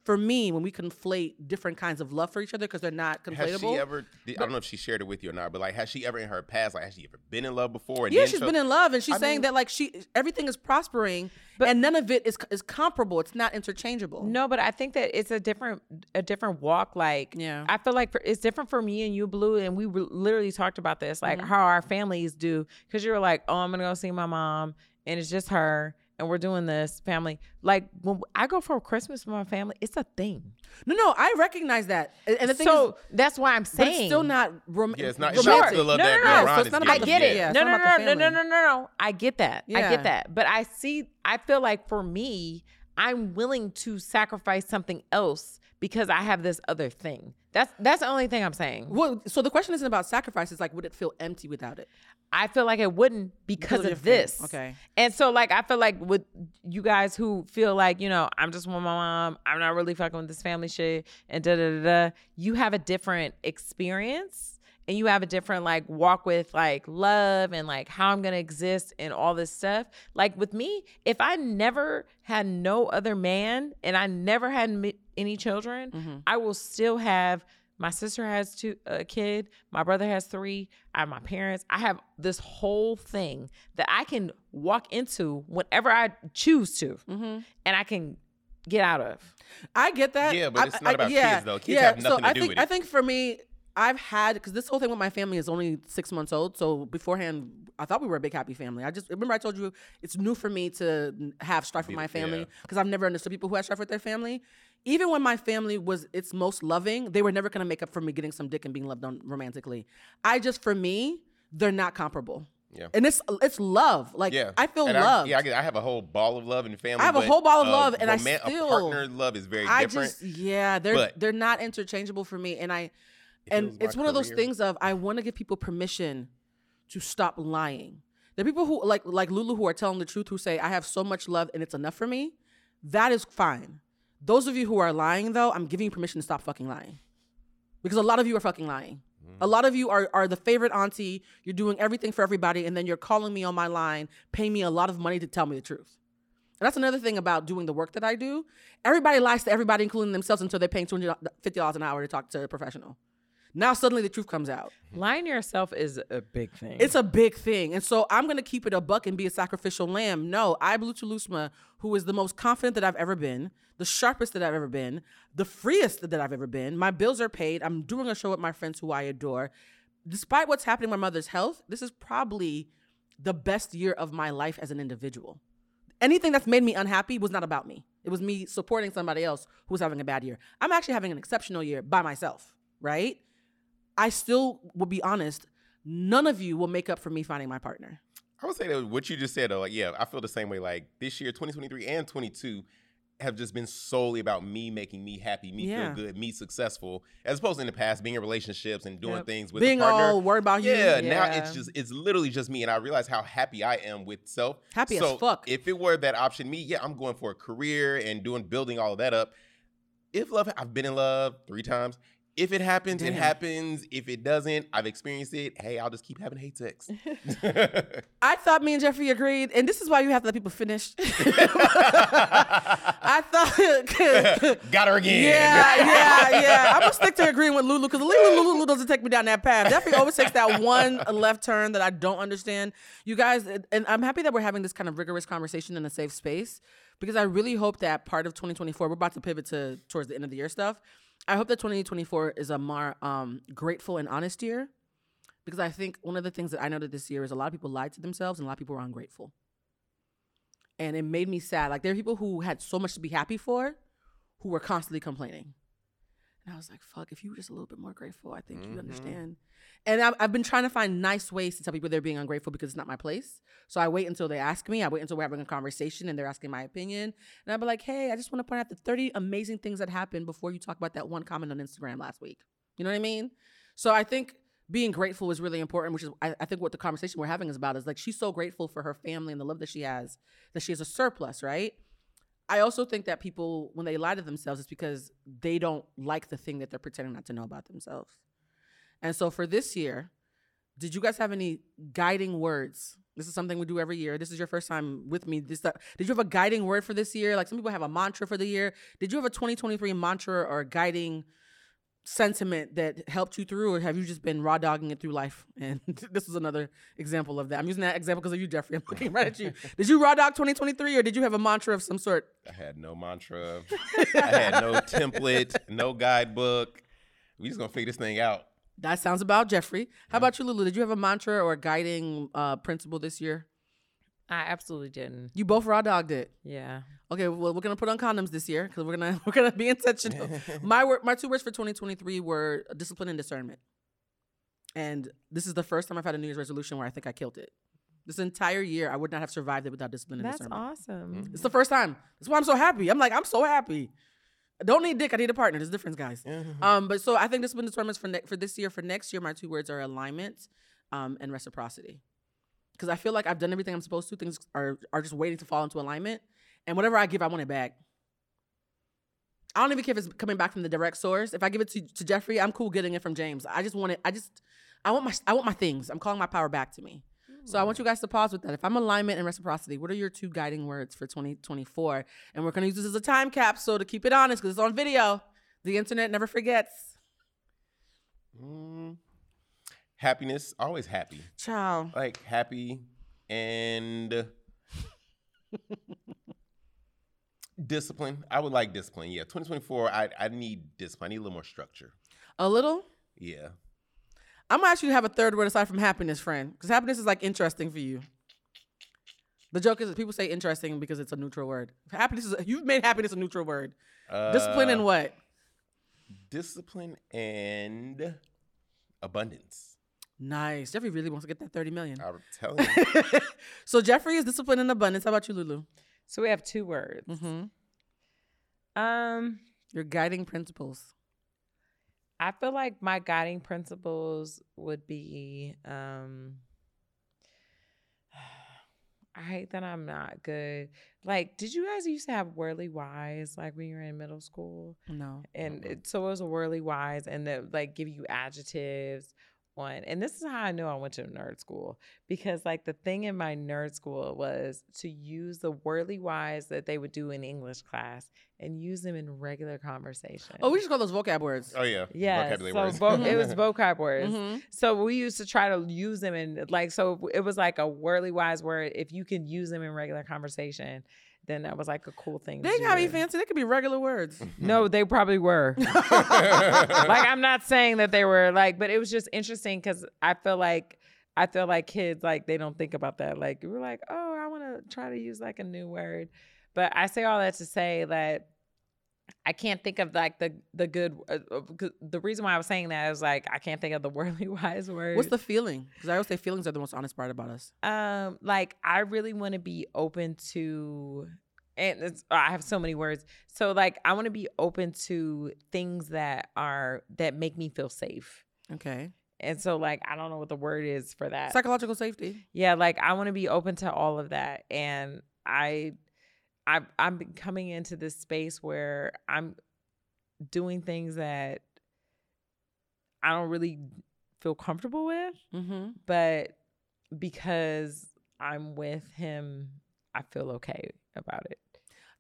for me when we conflate different kinds of love for each other because they're not conflatable. Has she ever? I don't know if she shared it with you or not, but like, has she ever in her past, like, has she ever been in love before? And yeah, then she's chose- been in love, and she's I saying mean- that like she everything is prospering, But- and none of it is is comparable. It's not interchangeable. No, but I think that it's a different a different walk. Like, Yeah. I feel like for, it's different for me and you, Blue, and we re- literally talked about this, like mm-hmm. how our families do. Because you were like, "Oh, I'm gonna go see my mom, and it's just her, and we're doing this family." Like when I go for Christmas with my family, it's a thing. No, no, I recognize that, and and the thing so is, that's why I'm but saying it's still not rom- Yeah, it's not. It's not romantic. the love No, that no, no, so it's not about I get it. Yeah, no, no, no, no, no, no, no, no. I get that. I get that. But I see. I feel like for me, I'm willing to sacrifice something else because I have this other thing. That's that's the only thing I'm saying. Well, so the question isn't about sacrifice. sacrifices. Like, would it feel empty without it? I feel like it wouldn't because, of of, this. Okay. And so like I feel like with you guys who feel like, you know, I'm just with my mom, I'm not really fucking with this family shit and da da da da, you have a different experience and you have a different like walk with like love and like how I'm gonna exist and all this stuff. Like with me, if I never had no other man and I never had any children, Mm-hmm. I will still have my sister has two a kid, my brother has three, I have my parents. I have this whole thing that I can walk into whenever I choose to, Mm-hmm. and I can get out of. I get that. Yeah, but I- it's not I- about yeah, kids, though. Kids yeah. have so nothing to I do think, with I think for me, I've had because this whole thing with my family is only six months old. So beforehand, I thought we were a big happy family. I just remember I told you it's new for me to have strife with my family yeah. because I've never understood people who have strife with their family. Even when my family was its most loving, they were never gonna make up for me getting some dick and being loved on romantically. I just for me, they're not comparable. Yeah. And it's it's love. Like Yeah, I feel And love. yeah, I, get, I have a whole ball of love in the family. I have a whole ball of uh, love, and I still- a partner love is very I different. just yeah, they're they're not interchangeable for me, and I it and it's one of those things of I want to give people permission to stop lying. The people who like like Lulu who are telling the truth, who say I have so much love and it's enough for me, that is fine. Those of you who are lying, though, I'm giving you permission to stop fucking lying, because a lot of you are fucking lying. Mm. A lot of you are are the favorite auntie. You're doing everything for everybody, and then you're calling me on my line, paying me a lot of money to tell me the truth. And that's another thing about doing the work that I do. Everybody lies to everybody, including themselves, until they're paying two hundred fifty dollars an hour to talk to a professional. Now suddenly the truth comes out. Lying to yourself is a big thing. It's a big thing. And so I'm going to keep it a buck and be a sacrificial lamb. No, I, Blue Telusma, who is the most confident that I've ever been, the sharpest that I've ever been, the freest that I've ever been. My bills are paid. I'm doing a show with my friends who I adore. Despite what's happening with my mother's health, this is probably the best year of my life as an individual. Anything that's made me unhappy was not about me. It was me supporting somebody else who was having a bad year. I'm actually having an exceptional year by myself, right? I still will be honest, none of you will make up for me finding my partner. I would say that what you just said, though, like, yeah, I feel the same way. Like this year, 2023 and 22 have just been solely about me making me happy, me Yeah. feel good, me successful, as opposed to in the past being in relationships and doing Yep. things with Being a partner. all worried about you. yeah, now it's just it's literally just me, and I realize how happy I am with self. Happy as so fuck. If it were that option, me, yeah, I'm going for a career and doing building all of that up. If love, I've been in love three times. If it happens, Damn. it happens. If it doesn't, I've experienced it. Hey, I'll just keep having hate sex. [laughs] [laughs] I thought me and Jeffrey agreed, and this is why you have to let people finish. [laughs] I thought. Got her again. Yeah, yeah, yeah. I'm gonna stick to agreeing with Lulu because Lulu, Lulu doesn't take me down that path. Jeffrey always takes that one left turn that I don't understand. You guys, and I'm happy that we're having this kind of rigorous conversation in a safe space because I really hope that part of 2024, we're about to pivot to towards the end of the year stuff. I hope that 2024 is a more um, grateful and honest year because I think one of the things that I noted this year is a lot of people lied to themselves and a lot of people were ungrateful. And it made me sad. Like there are people who had so much to be happy for who were constantly complaining. And I was like, fuck, if you were just a little bit more grateful, I think Mhm. you understand. And I've, I've been trying to find nice ways to tell people they're being ungrateful because it's not my place. So I wait until they ask me. I wait until we're having a conversation and they're asking my opinion. And I'll be like, hey, I just want to point out the 30 amazing things that happened before you talk about that one comment on Instagram last week. You know what I mean? So I think being grateful is really important, which is I, I think what the conversation we're having is about is like she's so grateful for her family and the love that she has, that she has a surplus, right? I also think that people, when they lie to themselves, it's because they don't like the thing that they're pretending not to know about themselves. And so for this year, did you guys have any guiding words? This is something we do every year. This is your first time with me. This uh, did you have a guiding word for this year? Like some people have a mantra for the year. Did you have a 2023 mantra or guiding sentiment that helped you through, or have you just been raw dogging it through life? And [laughs] this is another example of that. I'm using that example because of you, Jeffrey. I'm looking right at you. [laughs] Did you raw dog 2023, or did you have a mantra of some sort? I had no mantra. I had no [laughs] template, no guidebook. We just gonna figure this thing out. That sounds about Jeffrey. How about you, Lulu? Did you have a mantra or a guiding uh, principle this year? I absolutely didn't. You both raw dogged it. Yeah. Okay, well, we're gonna put on condoms this year because we're gonna [laughs] we're gonna be intentional. [laughs] my word, my two words for 2023 were discipline and discernment. And this is the first time I've had a New Year's resolution where I think I killed it. This entire year, I would not have survived it without discipline and That's discernment. awesome. It's the first time. That's why I'm so happy. I'm like, I'm so happy. I don't need dick. I need a partner. There's a difference, guys. Um, but so I think this one discernment for ne- for this year. For next year, my two words are alignment, um, and reciprocity. Because I feel like I've done everything I'm supposed to. Things are are just waiting to fall into alignment, and whatever I give, I want it back. I don't even care if it's coming back from the direct source. If I give it to, to Jeffrey, I'm cool getting it from James. I just want it. I just I want my I want my things. I'm calling my power back to me. So I want you guys to pause with that. If I'm alignment and reciprocity, what are your two guiding words for 2024? And we're gonna use this as a time capsule to keep it honest because it's on video. The internet never forgets. Mm. Happiness, always happy. Ciao. Like happy and [laughs] discipline. I would like discipline. Yeah, 2024. I I need discipline. I need a little more structure. A little. Yeah. I'm gonna ask you to have a third word aside from happiness, friend, because happiness is like interesting for you. The joke is that people say interesting because it's a neutral word. Happiness is you've made happiness a neutral word. Discipline and Uh, what? Discipline and abundance. Nice. Jeffrey really wants to get that 30 million. I'm telling you. [laughs] so Jeffrey is discipline and abundance. How about you, Lulu? So we have two words. Mm-hmm. Um, Your guiding principles. I feel like my guiding principles would be um [sighs] I hate that I'm not good. Like, did you guys used to have Wordly Wise like when you were in middle school? No. And it, so it was a Wordly Wise, and that like give you adjectives on. And this is how I knew I went to nerd school because like the thing in my nerd school was to use the Wordly Wise that they would do in English class and use them in regular conversation. Oh, we just call those vocab words. Oh yeah. Yeah, Vocabulary so words. vo- it was [laughs] vocab words. Mhm. So we used to try to use them and like so it was like a wordly wise word. If you can use them in regular conversation, then that was like a cool thing. They to ain't gotta be fancy. They could be regular words. [laughs] No, they probably were. [laughs] like I'm not saying that they were like, but it was just interesting because I feel like I feel like kids like they don't think about that. Like we're like, oh, I want to try to use like a new word, but I say all that to say that I can't think of like the the good. Uh, uh, the reason why I was saying that is like I can't think of the [laughs] Wordly Wise word. What's the feeling? Because I always say feelings are the most honest part about us. um like I really want to be open to and it's, I have so many words. So like I want to be open to things that are that make me feel safe. Okay. And so like I don't know what the word is for that. Psychological safety. yeah, like I want to be open to all of that and I I I'm coming into this space where I'm doing things that I don't really feel comfortable with Mm-hmm. but because I'm with him, I feel okay about it.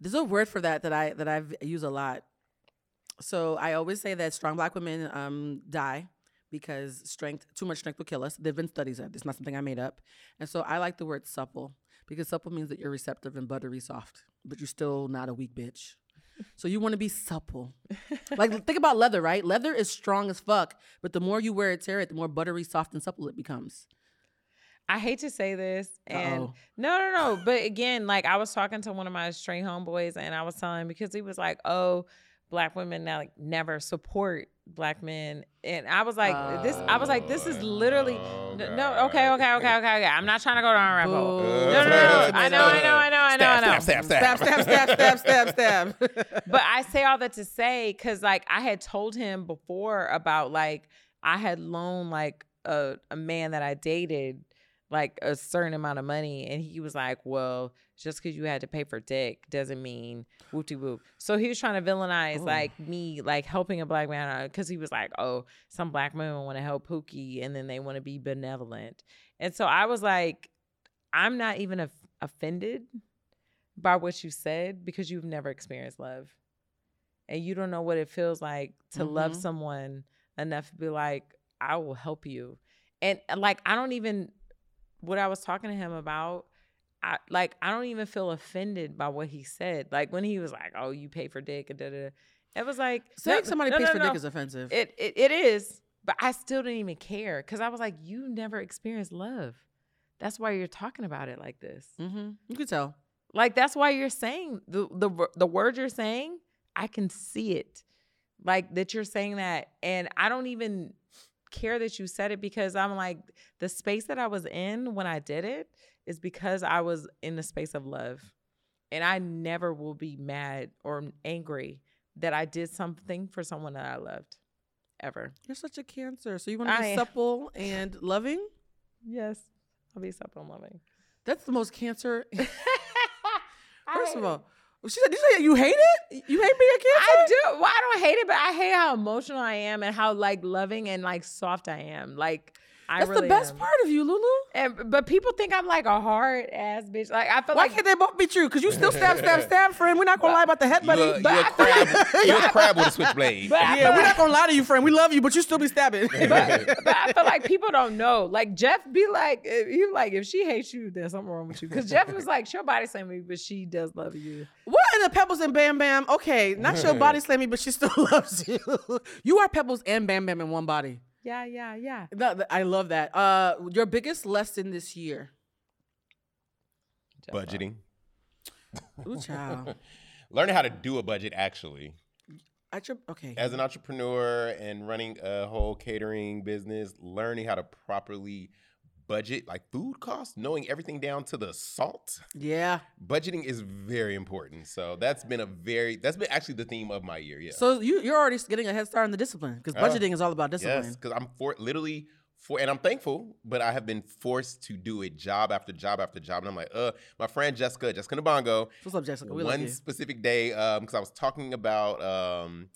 There's a word for that that I that I've used a lot. So I always say that strong black women um, die because strength, too much strength will kill us. There've been studies of this, not something I made up. And so I like the word supple because supple means that you're receptive and buttery soft, but you're still not a weak bitch. So you want to be supple. like [laughs] think about leather, right? Leather is strong as fuck, but the more you wear it, tear it, the more buttery, soft, and supple it becomes. I hate to say this, and Uh-oh. no, no, no. But again, like I was talking to one of my straight homeboys, and I was telling him because he was like, "Oh, black women now like never support black men," and I was like, "This." I was like, "This is oh, literally Oh, no, no." Okay, okay, okay, okay, okay. I'm not trying to go down a rabbit hole. No, no, no, no. I know, I know, I know, I know, I know. Stab, stab, stab, Stab, stab, stab, stab, stab, stab. [laughs] but I say all that to say because like I had told him before about like I had loaned like a, a man that I dated like a certain amount of money and he was like, Well, just because you had to pay for dick doesn't mean whoopty whoop. So he was trying to villainize Oh. like me like helping a black man because he was like, Oh, some black women want to help Pookie and then they want to be benevolent. And so I was like, I'm not even of- offended by what you said because you've never experienced love and you don't know what it feels like to love Mhm. someone enough to be like i will help you and, like i don't even what i was talking to him about I like I don't even feel offended by what he said. Like when he was like, "Oh, you pay for dick," and da da. It was like Saying no, somebody no, pays no, for dick is offensive. It, it it is, but I still didn't even care because I was like, "You never experienced love. That's why you're talking about it like this. mm-hmm. You could tell. Like that's why you're saying the the the word you're saying. I can see it, like that you're saying that, and I don't even care that you said it because I'm like the space that I was in when I did it is because I was in the space of love, and I never will be mad or angry that I did something for someone that I loved, ever. You're such a cancer. So you want to be I- supple and loving? Yes, I'll be supple and loving. That's the most cancer. [laughs] [laughs] First of all, she said, "You say you hate it? You hate being a cancer?" I do. Well, I don't hate it, but I hate how emotional I am and how like loving and like soft I am. Like I That's really the best am. part of you, Lulu. And but people think I'm like a hard ass bitch. Like I feel Why like can't they both be true? Because you still stab, stab, [laughs] stab, friend. We're not gonna lie about the head, You're, a, you But a I feel crab. [laughs] you're a crab with a switchblade. But yeah, feel we're not gonna lie to you, friend. We love you, but you still be stabbing. but, but I feel like people don't know. Like Jeff be like, if- he like if she hates you, there's something wrong with you. Because Jeff was like, she'll body slam me, but she does love you. what in the Pebbles and Bam Bam? Okay, not she'll [laughs] body slam me, but she still loves you. you are Pebbles and Bam Bam in one body. Yeah, yeah, yeah. No, I love that. Uh, your biggest lesson this year? Budgeting. Ooh, child. [laughs] Learning how to do a budget actually. Your okay. As an entrepreneur and running a whole catering business, learning how to properly budget like food costs, knowing everything down to the salt. yeah. Budgeting is very important. So that's been a very that's been actually the theme of my year. Yeah. So you you're already getting a head start in the discipline because Yeah. budgeting is all about discipline. yes, because I'm for literally for, and I'm thankful, but I have been forced to do it job after job after job, and I'm like, uh, my friend Jessica, Jessica Nabongo, What's up, Jessica? We one specific day, um, because I was talking about, um,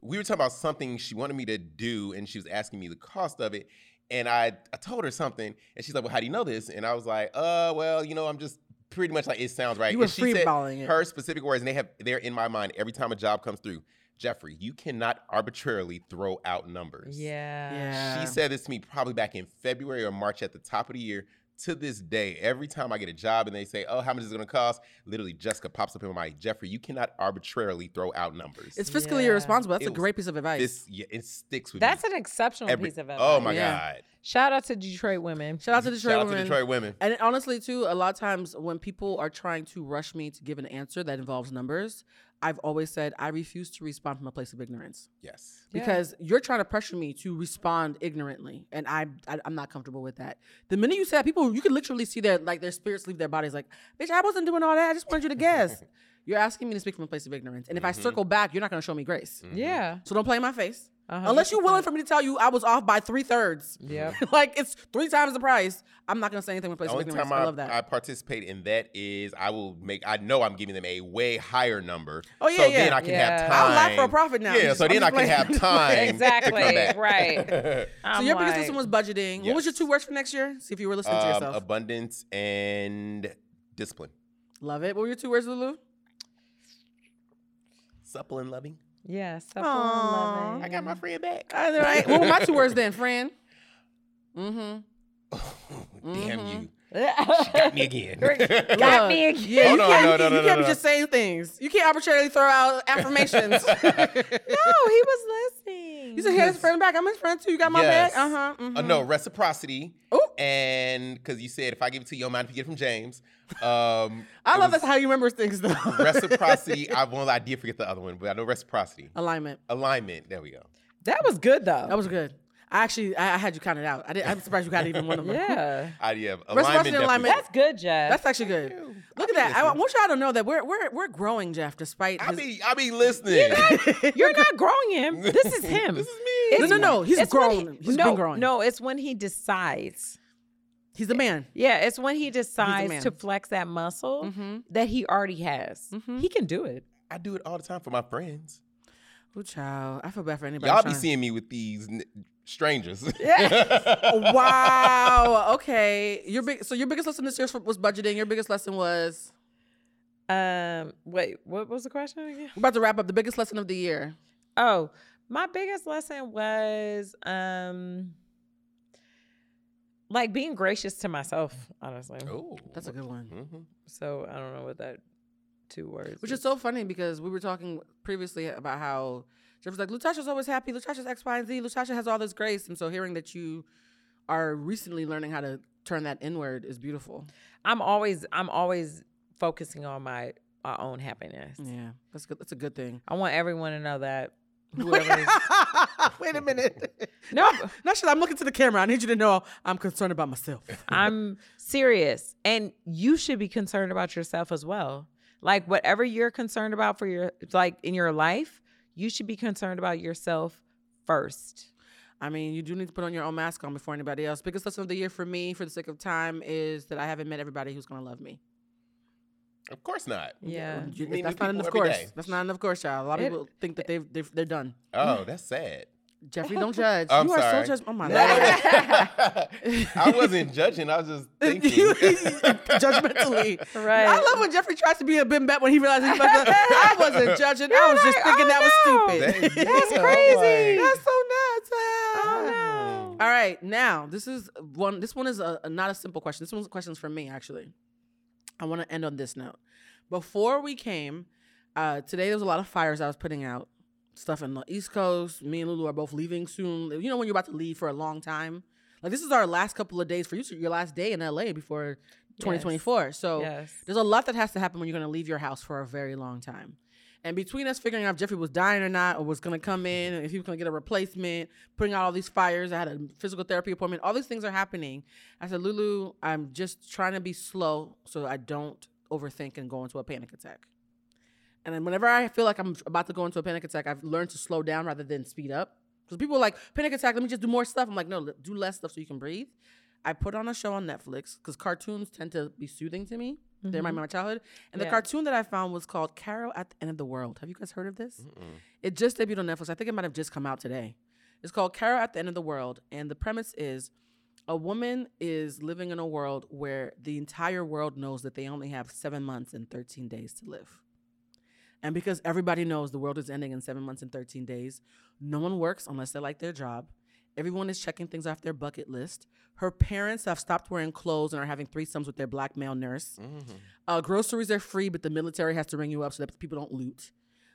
we were talking about something she wanted me to do, and she was asking me the cost of it, and I, I told her something, and she's like, well, how do you know this? And I was like, uh, well, you know, I'm just pretty much like it sounds right. You were And she said freeballing it. Her specific words, and they have they're in my mind every time a job comes through. Jeffrey, you cannot arbitrarily throw out numbers. Yeah. Yeah. She said this to me probably back in February or March at the top of the year. To this day, every time I get a job and they say, "Oh, how much is it going to cost?" Literally, Jessica pops up in my mind, Jeffrey. You cannot arbitrarily throw out numbers. It's fiscally Yeah. irresponsible. That's It a was great piece of advice. this, yeah, it sticks with That's me. an exceptional Every- piece of oh advice. Oh my Yeah. god! Shout out to Detroit women. Shout out to Detroit women. Shout out to Detroit women. And honestly, too, a lot of times when people are trying to rush me to give an answer that involves numbers, I've always said I refuse to respond from a place of ignorance Yes. Yeah. because you're trying to pressure me to respond ignorantly, and I, I I'm not comfortable with that. The minute you say that, people, you can literally see their like their spirits leave their bodies. Like, bitch, I wasn't doing all that. I just wanted you to [laughs] guess. you're asking me to speak from a place of ignorance, and if I mm-hmm. circle back, you're not going to show me grace. Mm-hmm. Yeah. So don't play in my face. A Unless you're willing for me to tell you I was off by three thirds. Yeah. [laughs] like it's three times the price. I'm not gonna say anything with place The only time I I, love that. I participate in that is I will make. I know I'm giving them a way higher number. Oh, yeah, so yeah. then I can Yeah. have time. I'll time. lie for a profit now. Yeah, I'm so then I'm I just can have [laughs] time. Exactly, To come back. right. [laughs] so I'm your biggest like- lesson was budgeting. What was your two words for next year? See if you were listening to um, yourself. abundance and discipline. Love it. What were your two words, Lulu? Supple and loving. Yeah, supple Aw. and. I got my friend back. All right. what were my two words then, friend? Mm-hmm. [laughs] Damn Mhm. you. She got me again. [laughs] [laughs] Got me again. Yeah, Oh, you no, can't, no, no, you no, can't no, be no. just saying things. You can't arbitrarily throw out affirmations. no, he was listening. you said he had his friend back. I'm his friend too. You got my Yes. back. Uh-huh. Uh, no, reciprocity. Ooh. And because you said if I give it to you, you don't mind if you get it from James. Um, [laughs] I love was that's how you remember things though. [laughs] reciprocity. I well, I did forget the other one, but I know reciprocity. Alignment. Alignment. There we go. That was good though. That was good. I actually I, I had you counted out. I did, I'm surprised you got even one of them. yeah. [laughs] I yeah. Reciprocity Alignment. and alignment. That's good, Jeff. That's actually good. you. Look at that. be I want y'all to know that we're we're we're growing, Jeff, despite I his be I be listening. You're not growing him. This is him. this is me. No, no, no. He's It's grown. he- He's no, been growing. No, it's when he decides. He's a man. Yeah, it's when he decides to flex that muscle Mhm. that he already has. Mhm. He can do it. I do it all the time for my friends. Oh, child. I feel bad for anybody. Y'all be seeing me with these n- strangers. [laughs] Wow. Okay. Your big. So your biggest lesson this year was budgeting. Your biggest lesson was. Um, wait, what was the question again? We're about to wrap up. The biggest lesson of the year. Oh, my biggest lesson was um like being gracious to myself, honestly. oh, That's a good one. mhm. So I don't know what that two words. Which is so funny because we were talking previously about how Jeff was like, Lutasha's always happy. Lutasha's X, Y, and Z. Lutasha has all this grace. And so hearing that you are recently learning how to turn that inward is beautiful. I'm always I'm always focusing on my my own happiness. Yeah. That's good. That's a good thing. I want everyone to know that whoever is [laughs] Wait a minute. [laughs] No. Not sure. I'm looking to the camera. I need you to know I'm concerned about myself. [laughs] I'm serious. And you should be concerned about yourself as well. Like whatever you're concerned about for your like in your life, you should be concerned about yourself first. I mean, you do need to put on your own mask on before anybody else. Biggest lesson of the year for me, for the sake of time, is that I haven't met everybody who's going to love me. Of course not. Yeah. You- meet that's new not enough people course. day. That's not enough course, child. A lot of It- people think that they've, they've they're done. Oh, that's sad. Jeffrey, don't judge. I'm you are sorry. so judge. Oh my No, god. [laughs] I wasn't judging. I was just [laughs] thinking. You- [laughs] judgmentally. Right. I love when Jeffrey tries to be a bimbet when he realizes he's about to, I wasn't judging. I was just thinking oh, that was stupid. That- That's yeah, crazy. like- That's so nuts. Oh no. All right, now this is one. This one is a, a- not a simple question. This one's questions for me actually. I want to end on this note. Before we came, uh, today there was a lot of fires I was putting out. Stuff in the East Coast. Me and Lulu are both leaving soon. You know when you're about to leave for a long time. Like this is our last couple of days for you. Your last day in LA before 2024. So Yes. there's a lot that has to happen when you're going to leave your house for a very long time. And between us figuring out if Jeffrey was dying or not, or was going to come in, and if he was going to get a replacement, putting out all these fires, I had a physical therapy appointment, all these things are happening. I said, Lulu, I'm just trying to be slow so I don't overthink and go into a panic attack. And then whenever I feel like I'm about to go into a panic attack, I've learned to slow down rather than speed up Because people are like panic attack. Let me just do more stuff. I'm like, no, do less stuff so you can breathe. I put on a show on Netflix because cartoons tend to be soothing to me. They remind me of my childhood. And the cartoon that I found was called Carol at the End of the World. Have you guys heard of this? It just debuted on Netflix. I think it might have just come out today. It's called Carol at the End of the World. And the premise is a woman is living in a world where the entire world knows that they only have seven months and 13 days to live. And because everybody knows the world is ending in seven months and 13 days, no one works unless they like their job. Everyone is checking things off their bucket list. Her parents have stopped wearing clothes and are having threesomes with their black male nurse. Uh, groceries are free, but the military has to ring you up so that people don't loot.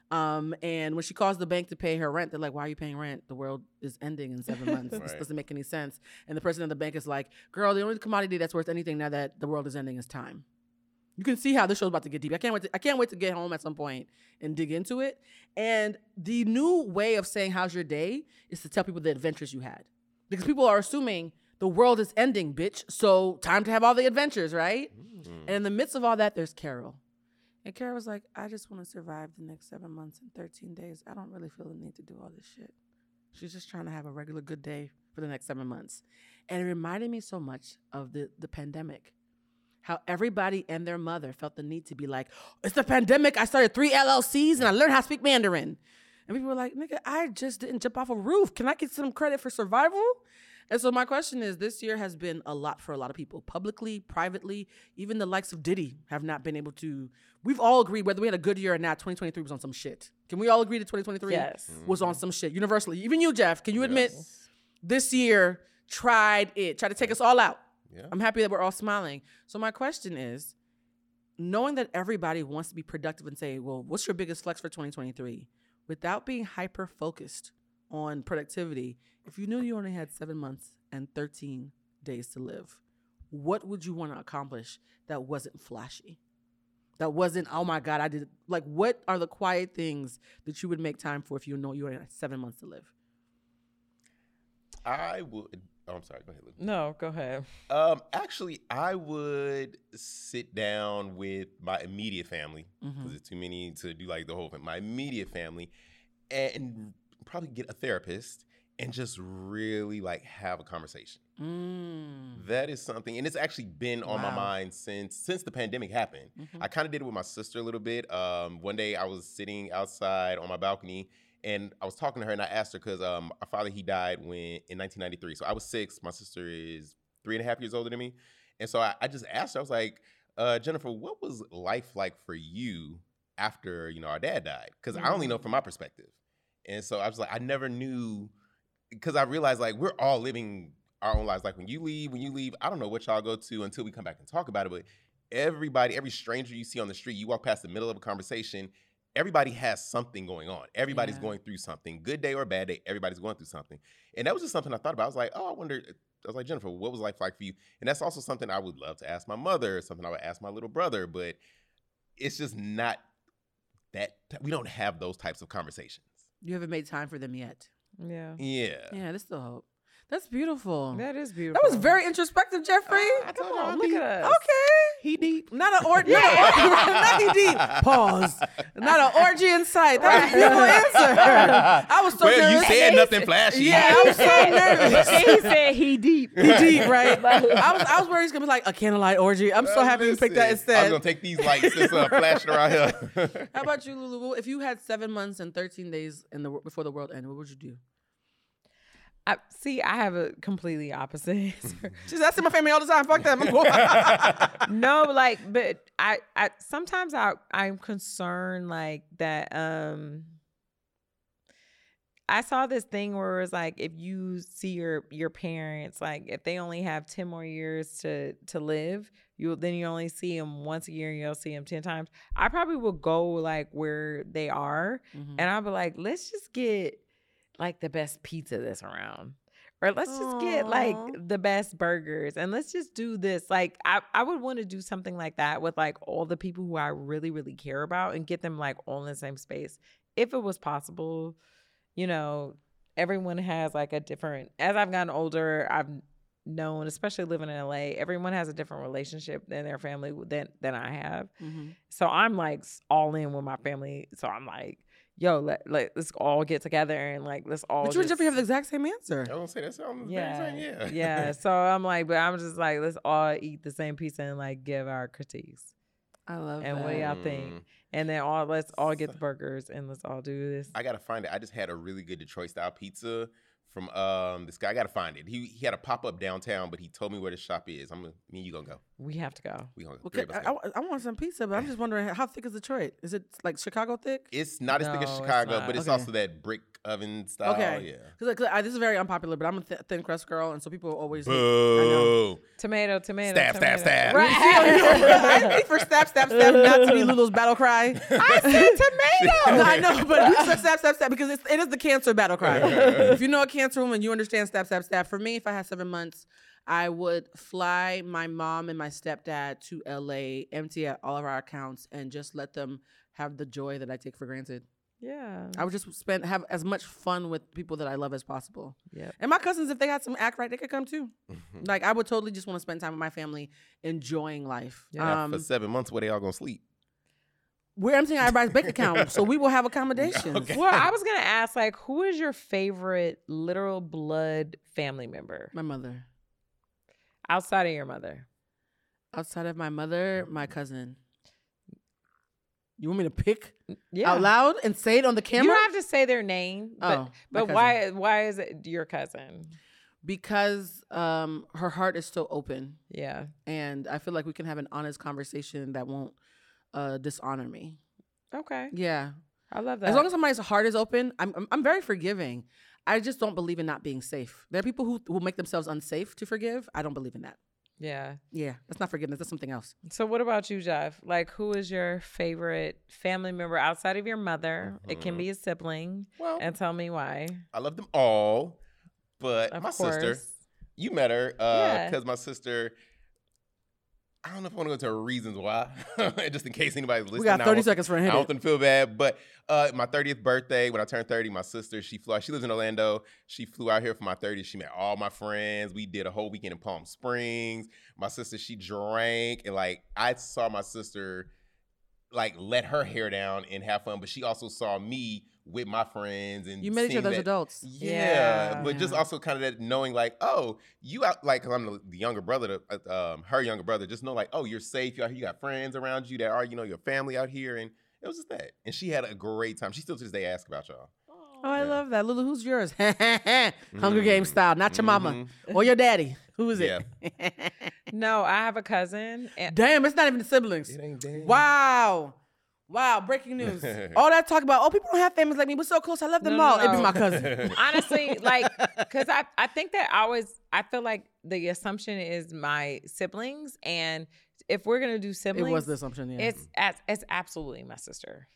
Um, and when she calls the bank to pay her rent, they're like, "Why are you paying rent? The world is ending in seven [laughs] months. This doesn't make any sense." And the president of the bank is like, "Girl, the only commodity that's worth anything now that the world is ending is time." You can see how this show's about to get deep. I can't wait. To, I can't wait to get home at some point and dig into it. And the new way of saying "How's your day?" is to tell people the adventures you had, because people are assuming the world is ending, bitch. So time to have all the adventures, right? Mm. And in the midst of all that, there's Carol. And Carol was like, I just want to survive the next seven months and 13 days. I don't really feel the need to do all this shit. She's just trying to have a regular good day for the next seven months. And it reminded me so much of the, the pandemic. How everybody and their mother felt the need to be like, it's the pandemic. I started three LLCs and I learned how to speak Mandarin. And people were like, nigga, I just didn't jump off a roof. Can I get some credit for survival? And so my question is this year has been a lot for a lot of people, publicly, privately, even the likes of Diddy have not been able to. We've all agreed whether we had a good year or not, 2023 was on some shit. Can we all agree that 2023 Yes. was on some shit universally? Even you, Jeff, can you admit this year tried it, tried to take us all out? Yeah. I'm happy that we're all smiling. So my question is, knowing that everybody wants to be productive and say, well, what's your biggest flex for 2023? Without being hyper focused on productivity, if you knew you only had seven months and 13 days to live, what would you want to accomplish that wasn't flashy? That wasn't, oh my God, I did. Like, what are the quiet things that you would make time for if you know you only had seven months to live? I would. Oh, I'm sorry. Go ahead, Luke. No, go ahead. Um, actually, I would sit down with my immediate family because Mm-hmm. it's too many to do like the whole thing. My immediate family, and probably get a therapist and just really like have a conversation. Mm. That is something, and it's actually been on my mind since since the pandemic happened. I kind of did it with my sister a little bit. Um, one day I was sitting outside on my balcony, and I was talking to her, and I asked her because um, our father he died when in 1993. So I was six. My sister is three and a half years older than me, and so I, I just asked her. I was like, uh, Jennifer, what was life like for you after you know our dad died? Because I only know from my perspective, and so I was like, I never knew because I realized like we're all living our own lives. Like when you leave, when you leave, I don't know what y'all go to until we come back and talk about it. But everybody, every stranger you see on the street, you walk past the middle of a conversation, everybody has something going on. Everybody's Yeah. going through something, good day or bad day. Everybody's going through something, and that was just something I thought about. I was like, oh, I wonder. I was like, Jennifer, what was life like for you? And that's also something I would love to ask my mother, something I would ask my little brother, but it's just not that we don't have those types of conversations. You haven't made time for them yet. Yeah. Yeah. Yeah, there's still hope. That's beautiful. That is beautiful. That was very introspective, Jeffrey. I told Come y'all on, look deep. at us. okay. He deep. Not an orgy. yeah. [laughs] not he deep. Pause. Not an orgy in sight. That was a beautiful answer. I was so well, you nervous. said nothing flashy. Yeah, I was so nervous. he said he deep. He deep, right? [laughs] I was, I was worried he's gonna be like a candlelight orgy. I'm so Uh, happy you picked that instead. I'm gonna take these lights that's uh, flashing around here. [laughs] How about you, Lulu? If you had seven months and 13 days in the before the world ended, what would you do? I, see, I have a completely opposite answer. She's asking my family all the time. Fuck them. [laughs] No, [laughs] like, but I, I sometimes I, I'm concerned like that. Um, I saw this thing where it was like, if you see your your parents, like, if they only have ten more years to to live, you then you only see them once a year, and you'll see them ten times. I probably will go like where they are, Mhm. and I'll be like, let's just get like the best pizza that's around. Or let's just get like the best burgers and let's just do this. Like I, I would want to do something like that with like all the people who I really, really care about and get them like all in the same space. If it was possible, you know, everyone has like a different as I've gotten older, I've known, especially living in LA, everyone has a different relationship than their family than than I have. Mhm. So I'm like all in with my family. So I'm like, yo, let, let let's all get together and like let's all. But you and just- Jeffrey have the exact same answer. I don't say that sounds yeah, very same. Yeah. yeah. [laughs] So I'm like, but I'm just like, let's all eat the same pizza and like give our critiques. I love And that. what do y'all think? Mm. And then all let's all get the burgers and let's all do this. I gotta find it. I just had a really good Detroit style pizza from um this guy. I gotta find it. He he had a pop up downtown, but he told me where the shop is. I'm gonna me and you gonna go. We have to go. We gonna go. Three Okay, I. I- I want some pizza, but I'm just wondering how thick is Detroit? Is it like Chicago thick? It's not as thick as No, it's Chicago, but it's Okay. also that brick oven style. Okay. Yeah. Because this is very unpopular, but I'm a th- thin crust girl, and so people always. hate- I. Boo. Tomato, tomato. Stab, stab, tomato. stab. Right. [laughs] [laughs] I hate for stab, stab, stab, not to be Lulu's battle cry. [laughs] I said tomato. No, I know, but we said stab, stab, stab because it's, it is the cancer battle cry. if you know a cancer woman, you understand stab, stab, stab. For me, if I had seven months, I would fly my mom and my stepdad to LA, empty out all of our accounts, and just let them have the joy that I take for granted. yeah. I would just spend have as much fun with people that I love as possible. Yeah. And my cousins, if they had some act right, they could come too. Like I would totally just want to spend time with my family, enjoying life. Now, Um, for seven months, where they all gonna sleep? we're emptying everybody's bank account, [laughs] so we will have accommodations. Okay. Well, I was gonna ask, like, who is your favorite literal blood family member My mother. Outside of your mother? Outside of my mother, my cousin. You want me to pick Yeah. out loud and say it on the camera? You don't have to say their name, but, Oh, but why? Why is it your cousin? because um, her heart is so open, Yeah. and I feel like we can have an honest conversation that won't uh, dishonor me. Okay. Yeah, I love that. as long as somebody's heart is open, I'm, I'm I'm very forgiving. I just don't believe in not being safe. There are people who will make themselves unsafe to forgive. I don't believe in that. yeah. Yeah, that's not forgiveness. That's something else. So what about you, Jeff? Like, who is your favorite family member outside of your mother? It can Mhm. be a sibling, Well, and tell me why. I love them all, but Of my course. sister, you met her Yeah. because my sister. I don't know if I want to go into reasons why, [laughs] just in case anybody's listening. we got 30 seconds for a I don't it. think feel bad, but uh, my 30th birthday, when I turned 30, my sister, she flew out. She lives in Orlando. She flew out here for my 30th. She met all my friends. We did a whole weekend in Palm Springs. My sister, she drank and like I saw my sister like let her hair down and have fun, but she also saw me with my friends and You met each seeing other as adults. yeah, Yeah. but just also kind of that knowing like, oh, you out like 'cause I'm the, the younger brother, to, uh, um, her younger brother. Just know like, oh, you're safe. You out here, you got friends around you that are, you know, your family out here, and it was just that. And she had a great time. She still to this day asks about y'all. Oh, I Yeah. love that. Lulu, who's yours? [laughs] Hunger Mhm. Games style, not your mama Mhm. or your daddy. Who is it? [laughs] No, I have a cousin. And Damn, it's not even the siblings. It ain't damn. Wow. Wow, breaking news. [laughs] all that talk about, oh, people don't have families like me. We're so close. I love them No, no, all. It'd be my cousin. [laughs] honestly, like, because I, I think that I always, I feel like the assumption is my siblings. And if we're going to do siblings, It was the assumption, yeah. it's, it's absolutely my sister.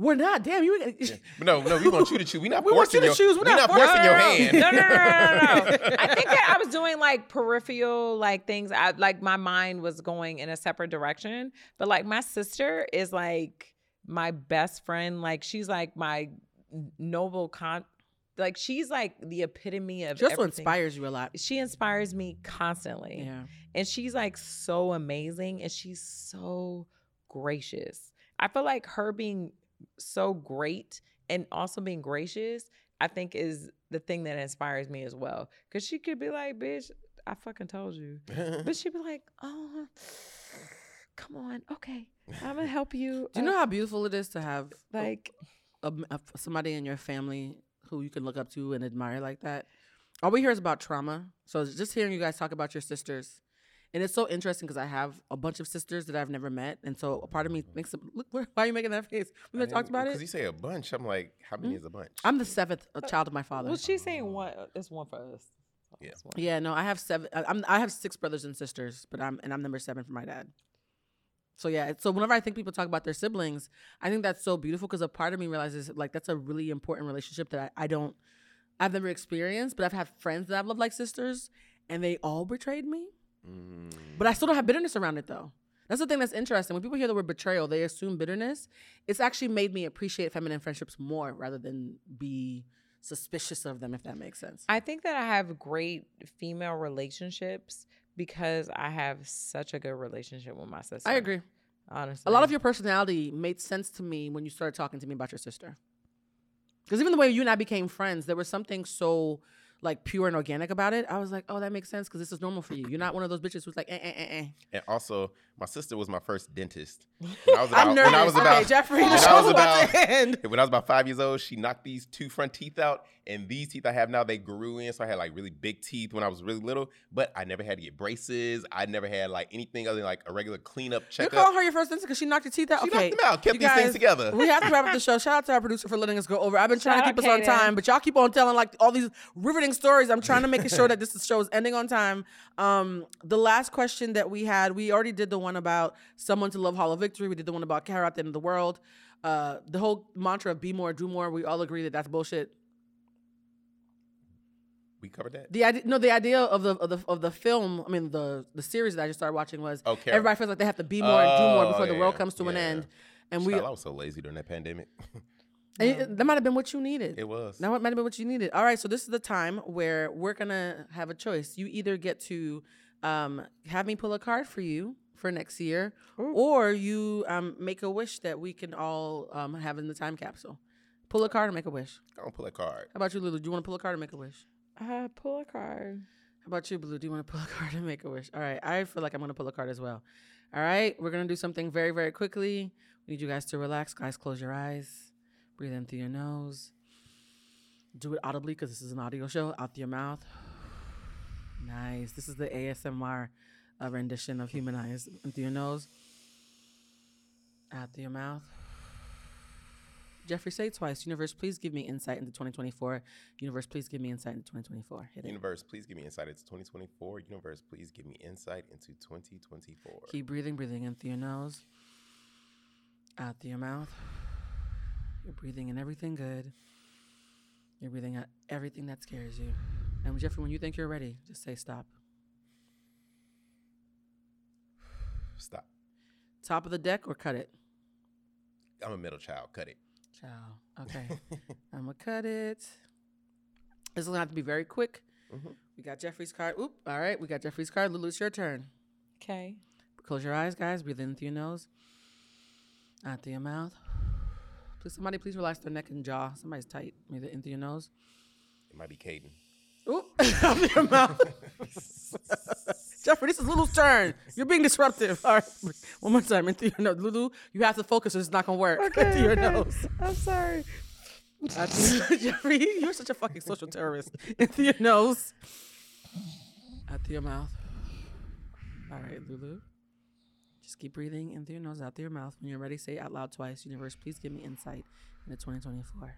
We're not. Damn, you. But no, no, we want you to choose. We not [laughs] We want forcing you to your, choose. We're we not not forcing your No, hand. No, no, no, no, no, no. [laughs] I think that I was doing like peripheral like things. I like my mind was going in a separate direction. But like my sister is like my best friend. Like she's like my noble con like she's like the epitome of She also everything. inspires you a lot. She inspires me constantly. Yeah. And she's like so amazing and she's so gracious. I feel like her being so great and also being gracious, I think is the thing that inspires me as well. Cause she could be like, bitch, I fucking told you. But [laughs] she'd be like, oh, come on. Okay. I'm gonna help you. Do you know Uh, how beautiful it is to have [laughs] like a, a- somebody in your family who you can look up to and admire like that. All we hear is about trauma. So just hearing you guys talk about your sisters. And it's so interesting because I have a bunch of sisters that I've never met. And so a part of me thinks, look, why are you making that face? We've been talked about it. Because you say a bunch. I'm like, how many is a bunch? I'm the seventh uh, child of my father. well, she's saying one it's one for us. Yeah. One. Yeah, no, I have seven. I- I'm I have six brothers and sisters, but I'm and I'm number seven for my dad. So yeah, so whenever I think people talk about their siblings, I think that's so beautiful because a part of me realizes like that's a really important relationship that I, I don't, I've never experienced, but I've had friends that I've loved like sisters, and they all betrayed me. Mm. But I still don't have bitterness around it though. That's the thing that's interesting. When people hear the word betrayal, they assume bitterness. It's actually made me appreciate feminine friendships more rather than be suspicious of them, if that makes sense. I think that I have great female relationships because I have such a good relationship with my sister. I agree. Honestly. A lot of your personality made sense to me when you started talking to me about your sister. Because even the way you and I became friends, there was something so like pure and organic about it. I was like, oh, that makes sense because this is normal for you. You're not one of those bitches who's like, eh, eh, eh, eh. And also, my sister was my first dentist. [laughs] When I was I'm about, nervous. when I was about, okay, Jeffrey, when the show's about, about- to end. [laughs] when I was about five years old, she knocked these two front teeth out, and these teeth I have now they grew in, so I had like really big teeth when I was really little. But I never had to get braces. I never had like anything other than like a regular cleanup You're checkup. calling her your first dentist because she knocked your teeth out. She okay, knocked them out, kept you these things together. We have to wrap up the show. [laughs] Shout out to our producer for letting us go over. I've been trying Shout to keep us on time, but y'all keep on telling like all these riveting stories. I'm trying to make sure that this show is ending on time. Um, the last question that we had, we already did the one about someone to love Hall of Victory. We did the one about Carol at the end of the world. Uh, the whole mantra of be more, do more. We all agree that that's bullshit. we covered that. The idea, no, the idea of the of the of the film. I mean, the the series that I just started watching was Oh, everybody feels like they have to be more and do more Oh, before the world comes to an end. And we I was so lazy during that pandemic. [laughs] and it- that might have been what you needed. it was. That might have been what you needed. All right, so this is the time where we're gonna have a choice. You either get to um, have me pull a card for you for next year, or you um, make a wish that we can all um, have in the time capsule. Pull a card or make a wish. I don't pull a card. How about you, Lulu? Do you want to pull a card or make a wish? Uh, pull a card. How about you, Blue? Do you want to pull a [laughs] card and make a wish? All right, I feel like I'm gonna pull a card as well. All right, we're gonna do something very, very quickly. We need you guys to relax. Guys, close your eyes. Breathe in through your nose. Do it audibly because this is an audio show. Out through your mouth. [sighs] Nice. This is the ASMR uh, rendition of Human Eyes. In through your nose. Out through your mouth. Jeffrey, say it twice. Universe, please give me insight into 2024. Universe, please give me insight into 2024. Hit it. Universe, please give me insight into 2024. Universe, please give me insight into 2024. Keep breathing, breathing in through your nose, out through your mouth. You're breathing in everything good. You're breathing out everything that scares you. And Jeffrey, when you think you're ready, just say stop. Stop. Top of the deck or cut it? I'm a middle child. Cut it. Ciao. Okay. I'm going to cut it. This is going to have to be very quick. Mhm. We got Jeffrey's card. Oop. All right. We got Jeffrey's card. Lulu, it's your turn. Okay. Close your eyes, guys. Breathe in through your nose, out through your mouth. Please, somebody, please relax their neck and jaw. Somebody's tight. Breathe in through your nose. It might be Caden. Oop, [laughs] out through your mouth. [laughs] Jeffrey, this is Lulu's turn. You're being disruptive. All right, one more time. In through your nose. Lulu, you have to focus or it's not going to work. in through your nose. I'm sorry. [laughs] Jeffrey, you're such a fucking social terrorist. In through your nose, out through your mouth. All right, Lulu. Just keep breathing in through your nose, out through your mouth. When you're ready, say it out loud twice. Universe, please give me insight into 2024.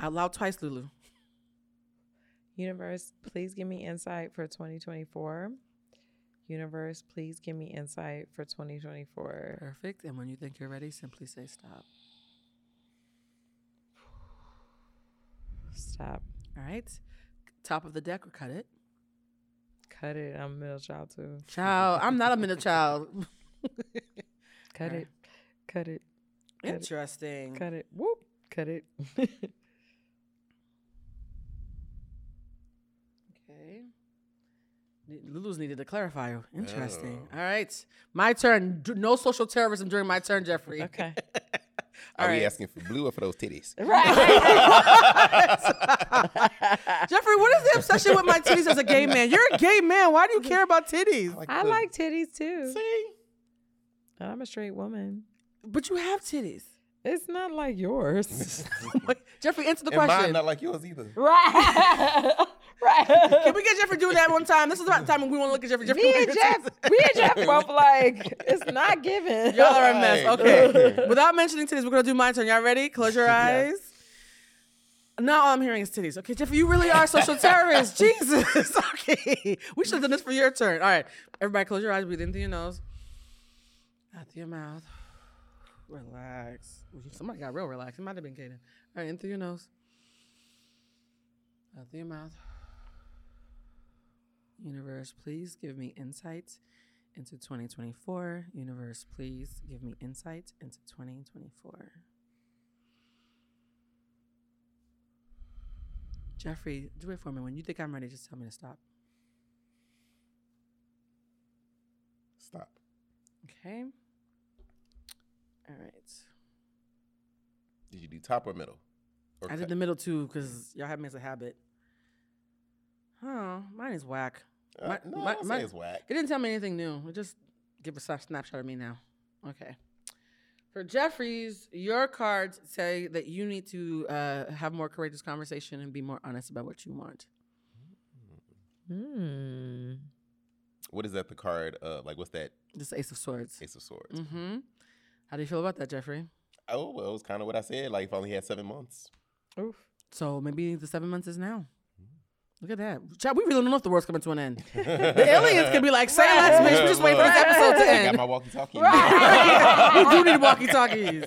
Out loud twice, Lulu. Universe, please give me insight for 2024. Universe, please give me insight for 2024. Perfect. And when you think you're ready, simply say stop. Stop. All right. Top of the deck or cut it. Cut it. I'm a middle child too. Child, I'm not a middle child. [laughs] Cut Alright. it. Cut it. Cut it. Interesting. Cut it. Whoop. Cut it. [laughs] Okay. Ne- Lulu's needed a clarifier. Interesting. Oh. All right. My turn. No social terrorism during my turn, Jeffrey. okay. [laughs] Are All we asking for blue or for those titties? [laughs] Right. [laughs] Jeffrey, what is the obsession with my titties as a gay man? You're a gay man. Why do you care about titties? I the- like titties too. See? I'm a straight woman. But you have titties. It's not like yours. [laughs] [laughs] Jeffrey, answer the And mine question. not like yours either. right. [laughs] right. Can we get Jeffrey doing that one time? This is about the time when we want to look at Jeffrey. Jeffrey Me look and Jeff, titties. me and Jeff both like it's not given. Y'all are a mess. Okay. Without mentioning titties, we're gonna do my turn. Y'all ready? Close your eyes. Now all I'm hearing is titties. Okay, Jeffrey, you really are a social terrorist. Jesus. Okay. We should have done this for your turn. All right. Everybody close your eyes, breathe in through your nose. Out through your mouth. Relax. Somebody got real relaxed. It might have been Kaden. All right, in through your nose. Out through your mouth. Universe, please give me insight into 2024. Universe, please give me insight into 2024. Jeffrey, do it for me. When you think I'm ready, just tell me to stop. stop. Okay. All right. Did you do top or middle? Or I did cut? the middle too because y'all have me as a habit. Huh? Mine is whack. Uh, my- no, my- I don't my- say whack. It didn't tell me anything new. It just give a snapshot of me now. Okay. For Jeffries, your cards say that you need to uh, have more courageous conversation and be more honest about what you want. Hmm. What is that? The card? Uh, like what's that? This Ace of Swords. Ace of Swords. Mm-hmm. How do you feel about that, Jeffrey? Oh well, it was kind of what I said. Like if I only had seven months. Oof. So maybe the seven months is now. Mm-hmm. Look at that. Child, we really don't know if the world's coming to an end. [laughs] the aliens could be like, say less, bitch. We just wait for this episode to end. I got my walkie-talkie. [laughs] we do need walkie talkies.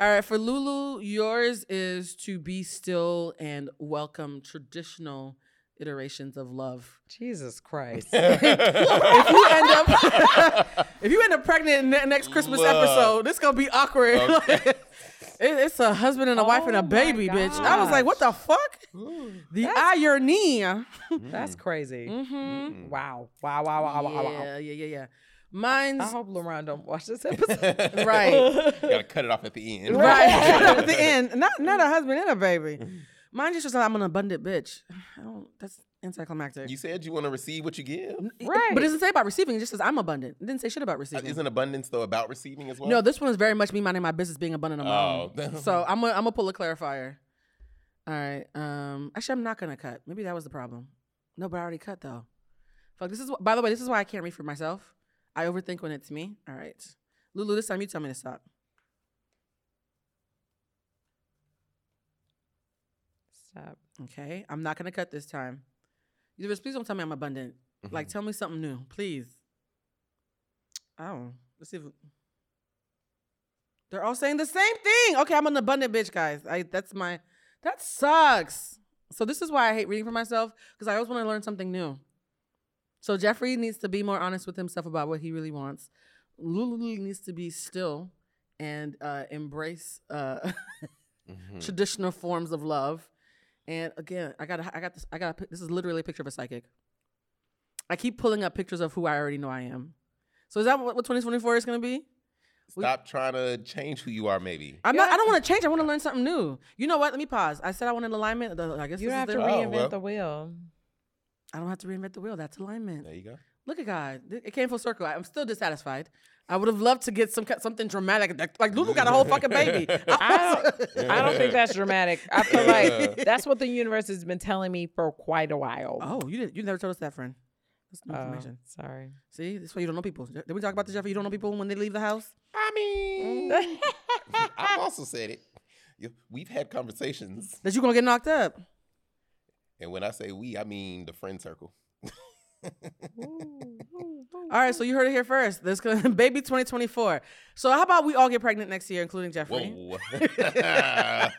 All right, for Lulu, yours is to be still and welcome traditional iterations of love. Jesus Christ. [laughs] if you end up, if you end up pregnant ne- next Christmas Love. episode, this is gonna be awkward. Okay. It- it's a husband and a wife and Oh a my baby, bitch. I was like, what the fuck? The irony. That's crazy. Mm-hmm. Wow. Wow, wow, wow, wow, wow, wow. Yeah, yeah, yeah, yeah. Mine's I hope LeBron don't watch this [laughs] episode. right. Gotta cut it off at the end. Right. cut it off At the [laughs] end. Not not a husband and a baby. Mine just was like, I'm an abundant bitch. I don't that's anticlimactic. You said you want to receive what you give. Right. But it doesn't say about receiving, it just says I'm abundant. It didn't say shit about Uh, receiving. Isn't abundance though about receiving as well? no, this one is very much me minding my business being abundant on my Oh. own. [laughs] So I'm gonna I'm gonna pull a clarifier. All right. Um actually I'm not gonna cut. Maybe that was the problem. No, but I already cut though. Fuck this is wh- by the way, this is why I can't read for myself. I overthink when it's me. All right. Lulu, this time you tell me to stop. Stop. Okay, I'm not gonna cut this time. Universe, please don't tell me I'm abundant. Like, tell me something new, please. Oh, let's see. If, they're all saying the same thing. Okay, I'm an abundant bitch, guys. I that's my that sucks. So this is why I hate reading for myself because I always want to learn something new. So Jeffrey needs to be more honest with himself about what he really wants. Lulu needs to be still and uh, embrace uh, [laughs] Mhm. traditional forms of love. And again, I got I got this I got this is literally a picture of a psychic. I keep pulling up pictures of who I already know I am. So is that what, what 2024 is going to be? Stop trying to change who you are. Maybe. I'm not I don't want to change. I want to learn something new. You know what? Let me pause. I said I wanted alignment. I guess You this don't have is to the, Oh, reinvent well. the wheel. I don't have to reinvent the wheel. That's alignment. There you go. Look at God. It came full circle. I'm still dissatisfied. I would have loved to get some something dramatic. Like, like Lulu got a whole fucking baby. [laughs] I don't, [laughs] I don't think that's dramatic. I feel like that's what the universe has been telling me for quite a while. Oh, you didn't. You never told us that, friend. That's new Oh, information. sorry. See, that's why you don't know people. Did we talk about the Jeffrey? You don't know people when they leave the house. I mean, mm. [laughs] I've also said it. We've had conversations, That you're gonna get knocked up. and when I say we, I mean the friend circle. All right, so you heard it here first. This gonna [laughs] baby 2024. So how about we all get pregnant next year, including Jeffrey? Whoa. [laughs]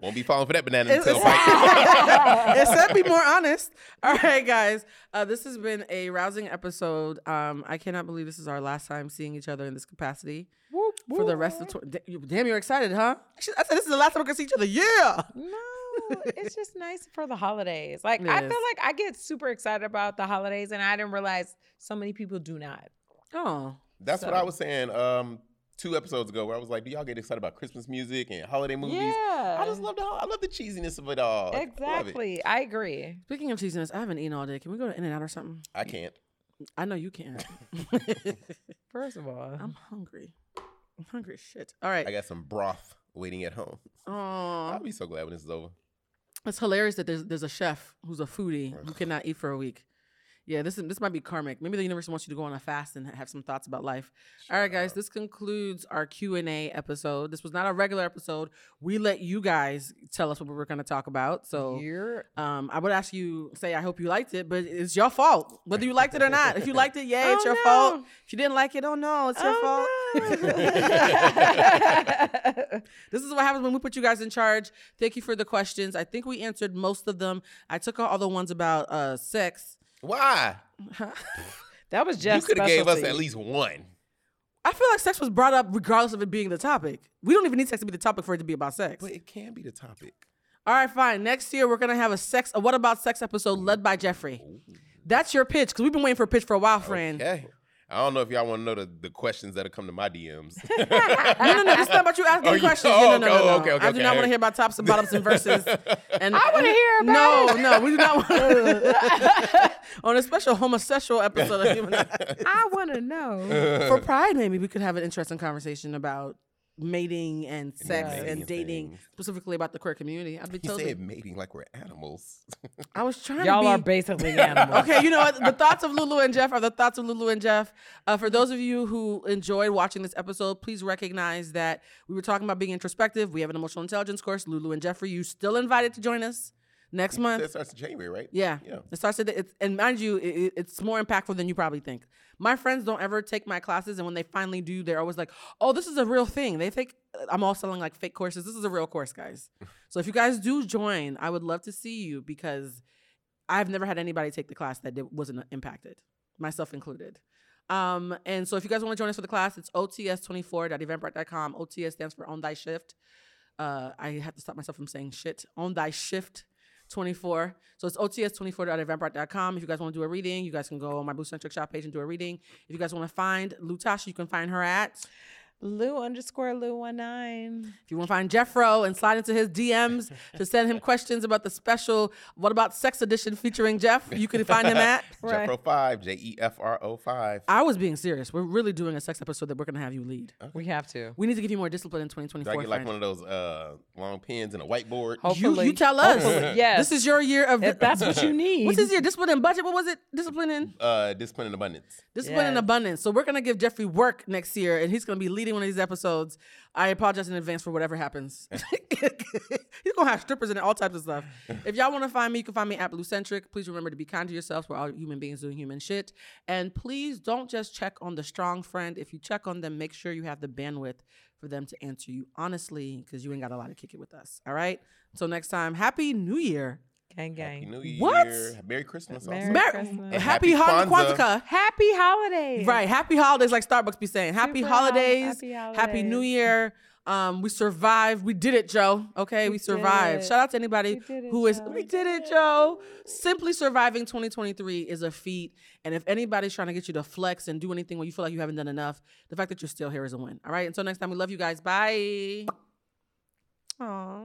Won't be falling for that banana It's- until [laughs] fight. it said be more honest. All right, guys. Uh, this has been a rousing episode. Um, I cannot believe this is our last time seeing each other in this capacity for the rest of. Tw- damn, you're excited, huh? I said this is the last time we're gonna see each other. Yeah. No, it's just nice for the holidays. Like It I is. feel like I get super excited about the holidays, and I didn't realize so many people do not. Oh. That's what I was saying um, two episodes ago, where I was like, "Do y'all get excited about Christmas music and holiday movies?" Yeah, I just love the I love the cheesiness of it all. I love it. exactly. I agree. Speaking of cheesiness, I haven't eaten all day. Can we go to In-N-Out or something? I can't. I know you can't. [laughs] First of all, I'm hungry. I'm hungry as shit. All right. I got some broth waiting at home. Aw. I'll be so glad when this is over. It's hilarious that there's there's a chef who's a foodie who cannot eat for a week. Yeah, this is this might be karmic. Maybe the universe wants you to go on a fast and have some thoughts about life. All right, guys, this concludes our Q and A episode. This was not a regular episode. We let you guys tell us what we were going to talk about. So, you're um, I would ask you say I hope you liked it, but it's your fault whether you liked it or not. If you liked it, yay, [laughs] it's Oh, your no. fault. If you didn't like it, oh no, it's your fault. This is what happens when we put you guys in charge. Thank you for the questions. I think we answered most of them. I took out all the ones about uh, sex. Why? [laughs] that was just you could have gave us at least one. I feel like sex was brought up regardless of it being the topic. We don't even need sex to be the topic for it to be about sex. But it can be the topic. All right, fine. Next year we're gonna have a sex, a what about sex episode led by Jeffrey. That's your pitch because we've been waiting for a pitch for a while, friend. Okay. I don't know if y'all want to know the, the questions that'll come to my DMs. [laughs] No, no, no. It's not about you [laughs] asking Oh, you- questions. oh, no, no, no, okay, no. okay, okay, I do not want to hear about tops and bottoms and verses. [laughs] And I wanna hear No, about no, we do not want to. on a special homosexual episode of Human. I want to know. For Pride, maybe we could have an interesting conversation about mating and sex mating and and dating, things. specifically about the queer community. I'd be He totally. said mating like we're animals. [laughs] I was trying Y'all to be. are basically [laughs] animals. Okay, you know what? The thoughts of Lulu and Jeff are the thoughts of Lulu and Jeff. Uh, for those of you who enjoyed watching this episode, please recognize that we were talking about being introspective. We have an emotional intelligence course. Lulu and Jeffrey, you still invited to join us next month. that starts in January, right? Yeah. Yeah. It starts at it's, and mind you, it, it- it's more impactful than you probably think. My friends don't ever take my classes, and when they finally do, they're always like, "Oh, this is a real thing." They think uh, I'm all selling like fake courses. This is a real course, guys. [laughs] so if you guys do join, I would love to see you because I've never had anybody take the class that did, wasn't impacted, myself included. Um, and so if you guys want to join us for the class, it's ots24.eventbrite.com. OTS stands for Own Thy Shift. Uh, I have to stop myself from saying shit. Own Thy Shift 24. So it's ots24.eventbrite.com. If you guys want to do a reading, you guys can go on my Bluecentric shop page and do a reading. If you guys want to find Lutasha, you can find her at. Lou underscore Lou one nine. If you want to find Jeffro and slide into his DMs to send him questions about the special What About Sex Edition featuring Jeff, you can find him at. [laughs] Right. Jeffro five, J E F R O five. I was being serious. We're really doing a sex episode that we're going to have you lead. We have to. We need to give you more discipline in Do 2024. I get like friend. one of those uh, long pins and a whiteboard? you, Hopefully, you tell us. Hopefully, [laughs] yes. This is your year of. If that's what you [laughs] need. What's this year? Discipline and budget. What was it? Discipline and Uh, discipline and abundance. discipline and abundance. So we're gonna give Jeffrey work next year, and he's gonna be leading one of these episodes. I apologize in advance for whatever happens. [laughs] [laughs] he's gonna have strippers and all types of stuff. If y'all want to find me, you can find me at Bluecentric. Please remember to be kind to yourselves. We're all human beings doing human shit. And please don't just check on the strong friend. If you check on them, make sure you have the bandwidth for them to answer you honestly, because you ain't got a lot to kick it with us. All right. Until next time, happy New Year. Gang Happy gang. New Year. What? Merry Christmas. Merry also. Mer- Christmas. happy Happy Hanukkah. Kwanzaa. Kwanzaa. Happy holidays. Right. Happy holidays, like Starbucks be saying. Happy Super hol- holidays. happy Happy New. Year. Um, we survived. We did it, Joe. Okay, we, We survived. Shout out to anybody it, who is. Joe. We We did it, did. Joe. Simply surviving 2023 is a feat. And if anybody's trying to get you to flex and do anything where you feel like you haven't done enough, the fact that you're still here is a win. All right. Until next time, we love you guys. Bye. Aw.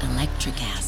Electricast.